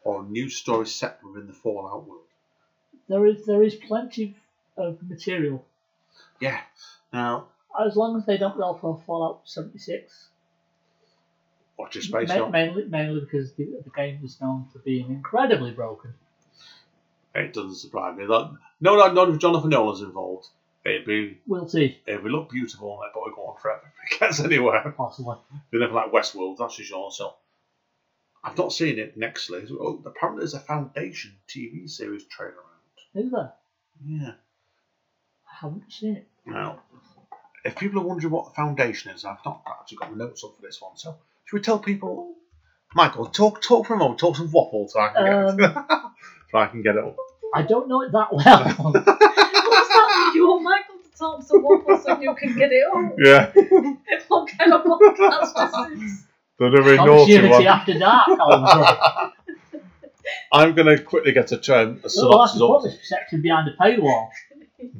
B: or a new story set within the Fallout world.
C: There is there is plenty of material
B: Yeah. Now,
C: as long as they don't go for Fallout 76.
B: watch your space.
C: Ma- mainly, mainly because the, the game is known for being incredibly broken.
B: It doesn't surprise me. That, no, no, none of Jonathan Nolan's involved. It'd be
C: We'll see,
B: it would look beautiful and it'd probably go on forever if it gets anywhere.
C: possibly.
B: They're never like Westworld, that's for sure. So I've not seen it next nextly. Oh, apparently there's a Foundation TV series trailer out.
C: Is there?
B: Yeah.
C: I haven't seen it.
B: Now, if people are wondering what the Foundation is, I've not actually got the notes up for this one. So should we tell people Michael, talk talk for a moment. Talk some waffle so I can get
C: Um,
B: so I can get it up.
C: I don't know it that well.
A: What's that? You want Michael to talk some waffle so you can get it on?
B: Yeah,
A: What kind of podcast is this?
B: the naughty
C: Opportunity
B: one.
C: after dark.
B: I'm going to quickly get a term. A
C: We'll have
B: synopsis
C: to this section behind the paywall.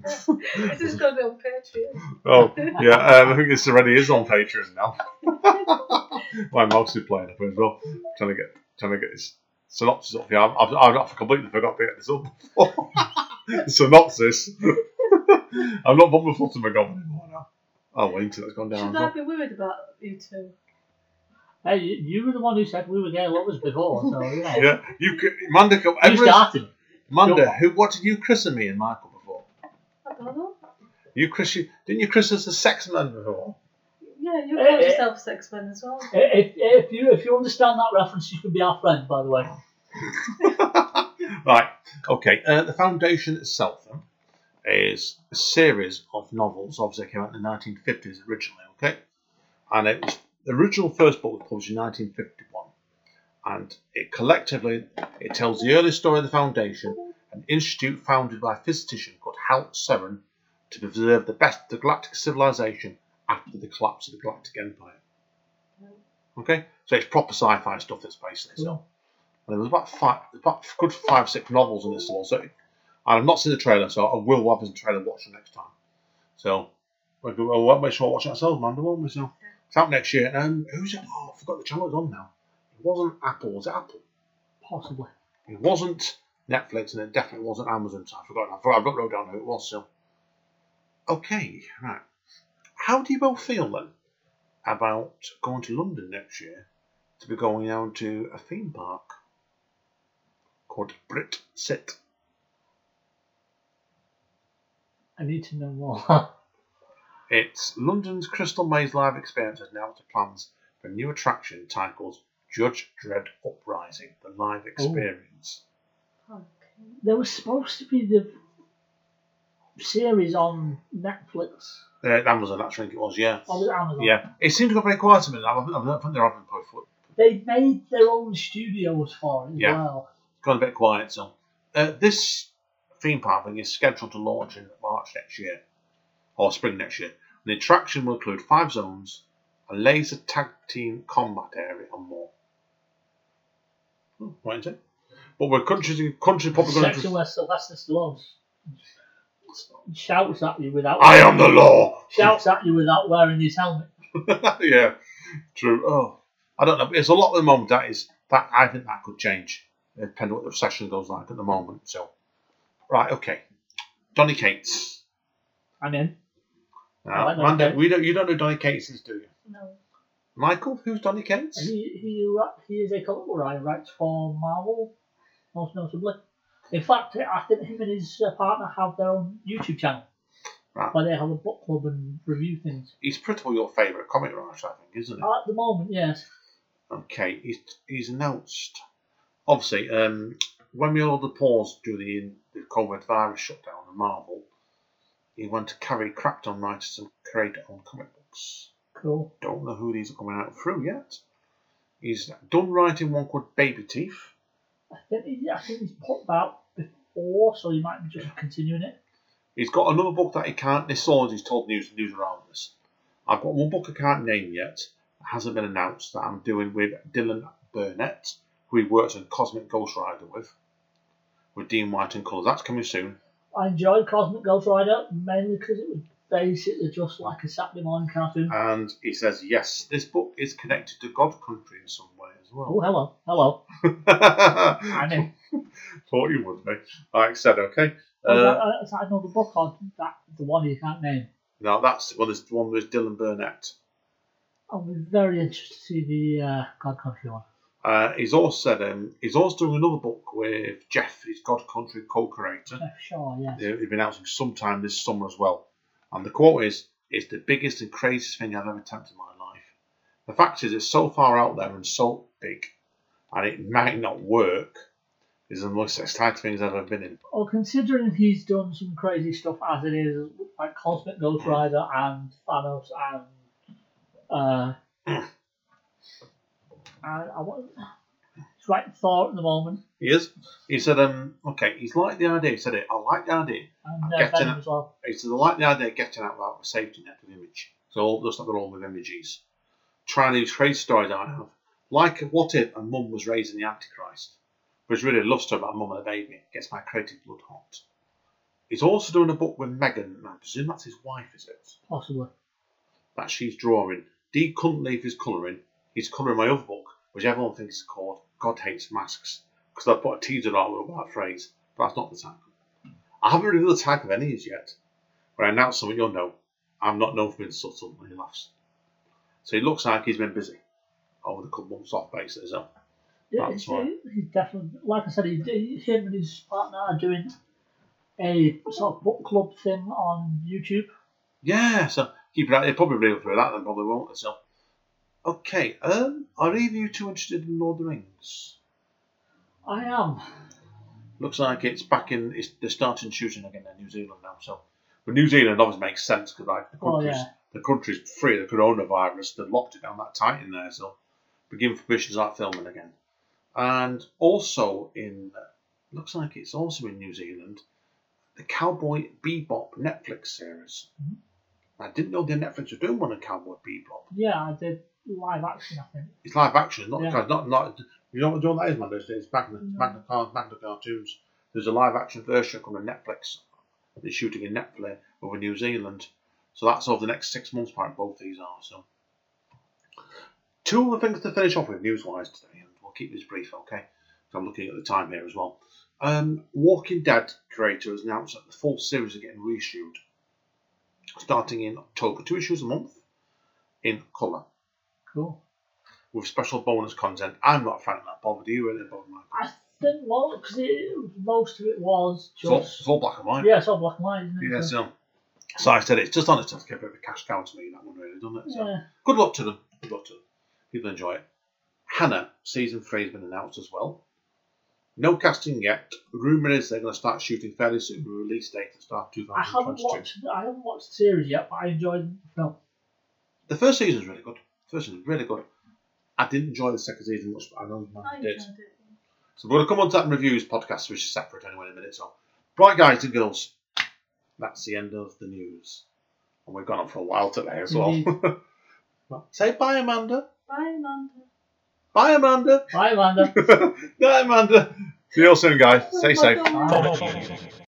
A: This is going to be on Patreon.
B: Oh, yeah, um, I think this already is on Patreon now. My mouse is playing up as well. Trying to get trying to get this synopsis up. Yeah, I've, I've, I've completely forgot to get this up. synopsis. I'm not putting my foot in my gob anymore now. Oh, well, internet's gone down.
A: Should I
B: well.
A: be worried about you two?
C: Hey, you, you were the one who said we were gay lovers before, so you know.
B: Yeah, you, c- Amanda, come-
C: You
B: every-
C: started.
B: Amanda, who, what did you christen me and Michael before?
A: I don't know.
B: You chris, you, didn't you christen us as sex men before?
A: Yeah, you
C: Eh,
A: called
C: eh.
A: yourself sex men as well.
C: If, if you if you understand that reference, you can be our friend. By the way,
B: right. Okay. Uh, the foundation itself then, is a series of novels. Obviously, it came out in the 1950s originally. Okay, and it was the original first book was published in 1951, and it collectively it tells the early story of the foundation, an institute founded by a physician called Hari Seldon to preserve the best of the galactic civilization after the collapse of the Galactic Empire. Okay, so it's proper sci-fi stuff. That's based basically so. And there was about five, about good five, six novels in this one. So I've not seen the trailer, so I will have the trailer watch it next time. So we'll, make sure we watch it ourselves, Amanda, won't we? So it's out next year. And who's it? Oh, I forgot the channel it's on now. It wasn't Apple. Was it Apple?
C: possibly.
B: It wasn't Netflix, and it definitely wasn't Amazon. So I forgot. I forgot. I've wrote down who it was. So okay, right. How do you both feel then about going to London next year to be going down to a theme park called Brit Sit?
C: I need to know more.
B: It's London's Crystal Maze Live Experience has now announced plans for a new attraction titled Judge Dredd Uprising: The Live Experience.
A: Okay.
C: there was supposed to be the series on Netflix.
B: Uh, Amazon, that's I think it was. Yeah,
C: Or was it Amazon?
B: yeah. It seemed to go very quiet a minute. I don't I think they're having put
C: They made their own studios for it as
B: Yeah.
C: well.
B: gone a bit quiet. So uh, this theme park thing is scheduled to launch in March next year or spring next year. The attraction will include five zones, a laser tag team combat area, and more. Hmm, Wait a second. But we're country country probably going
C: Section
B: to.
C: where Sylvester Stallone shouts at you without
B: I am the law.
C: shouts at you without wearing his helmet.
B: yeah, true. Oh, I don't know. There's a lot at the moment that is that I think that could change depending on what the session goes like at the moment. So, right, okay. Donny Cates.
C: I'm in.
B: Now,
C: I like Donny
B: Amanda,
C: Cates.
B: we don't. You don't know who Donny Cates is, do you?
A: No.
B: Michael, who's Donny Cates?
C: He he he is a comic writer, writes for Marvel, most notably. In fact, I think him and his uh, partner have their own YouTube channel
B: Right.
C: where they have a book club and review things.
B: He's pretty well your favourite comic writer, I think, isn't he?
C: At the moment, yes.
B: Okay, he's he's announced. Obviously, um, when we all had the pause during the, the COVID virus shutdown of Marvel, he went to carry Crackdown writers and create own comic books.
C: Cool.
B: Don't know who these are coming out through yet. He's done writing one called Baby Teeth.
C: I think he, I think he's put that before, so he might be just continuing it.
B: He's got another book that he can't. This all he's told news news around this. I've got one book I can't name yet. It hasn't been announced that I'm doing with Dylan Burnett, who he worked on Cosmic Ghost Rider with, with Dean White and colours. That's coming soon.
C: I enjoyed Cosmic Ghost Rider mainly because it was basically just like a Saturday morning cartoon.
B: And he says yes, this book is connected to God Country in some way as
C: Oh, hello, hello. I'm
B: Thought you would be. Like I said, okay.
C: Oh,
B: Uh,
C: that, uh, is that another book or that the one you can't name?
B: No, that's well, there's the one with Dylan Burnett.
C: I'll be very interested to see the uh, God Country one.
B: Uh, he's also said um, he's also doing another book with Geoff, his God Country co-creator.
C: Geoff Shaw, yes.
B: They've been announcing sometime this summer as well. And the quote is, "It's the biggest and craziest thing I've ever attempted in my life." The fact is, it's so far out there and so big, and it might not work. Is the most exciting things I've ever been in.
C: Well, considering he's done some crazy stuff as it is, like Cosmic Ghost Rider and Thanos and uh, I, I want. He's writing Thor at the moment,
B: He is. He said, um, okay, he's liked the idea. He said it. I like the idea.
C: and
B: I'm
C: uh,
B: getting
C: Venom
B: it.
C: as well.
B: He said, I like the idea of getting out without a safety net of image. So all that's not going on with images. Trying these crazy stories that I have. Like what if a mum was raising the Antichrist? But Which really loves to about a mum and a baby. Gets my creative blood hot. He's also doing a book with Megan, and I presume that's his wife, is it?
C: Possibly.
B: That she's drawing. Dee couldn't leave his colouring. He's colouring my other book, which everyone thinks is called God Hates Masks. Because I put a teaser on with that phrase, but that's not the title. I haven't revealed the type of any of yet. When I announce something, you'll know. I'm not known for being subtle, and he laughs. So he looks like he's been busy over the couple months off basically. So
C: Yeah,
B: That's
C: he's definitely, like I said, he, he, him and his partner are doing a sort of book club thing on YouTube.
B: yeah, so keep it out. He'll probably reveal through that, then probably won't. So okay, um, are either you two interested in Lord of the Rings?
C: I am.
B: Looks like it's back in. It's, they're starting shooting again in New Zealand now. So, but New Zealand obviously makes sense because like the
C: Oh,
B: country's
C: yeah.
B: the country's free of the coronavirus. They locked it down that tight in there. So, begin for permission to start filming again. And also in looks like it's also in New Zealand, the Cowboy Bebop Netflix series.
C: Mhm.
B: I didn't know the Netflix were doing one on Cowboy Bebop.
C: Yeah, I did live action, I think.
B: It's live action, not
C: Yeah.
B: not not. You know what, you know what that is, man? It's, it's back in the back in the, back in the cartoons. There's a live action version coming on Netflix. They're shooting in Netflix over New Zealand, so that's over the next six months. Apparently, both these are so. Two other things to finish off with news-wise today, and we'll keep this brief, okay? So I'm looking at the time here as well. Um, Walking Dead creator has announced that the full series are getting reissued, starting in October. Two issues a month in colour
C: Cool.
B: with special bonus content. I'm not a fan of that, Bob. Do you really, Bob?
C: I think well, because most of it was
B: It's all,
C: just
B: it's all black and white.
C: yeah, it's all black and white, isn't it?
B: Yeah,
C: So-
B: so, I said it's just on its own to get a bit of a cash cow to me, that one really, doesn't it? So
C: yeah.
B: good luck to them. Good luck to them. People enjoy it. Hanna season three has been announced as well. No casting yet. Rumour is they're going to start shooting fairly soon. Release date to start two thousand and twenty-two.
C: I haven't watched I haven't watched the series yet, but I enjoyed the film.
B: The first season is really good. The first season is really good. I didn't enjoy the second season much, but I know
A: I
B: you did.
A: enjoyed it.
B: So we're going to come on to that in reviews podcast, which is separate anyway in a minute. So, right, guys and girls, that's the end of the news. And we've gone on for a while today as well. Well, Say bye, Amanda.
A: Bye, Amanda.
B: Bye, Amanda.
C: Bye, Amanda.
B: bye, Amanda. See you all soon, guys. Stay safe.
C: Bye.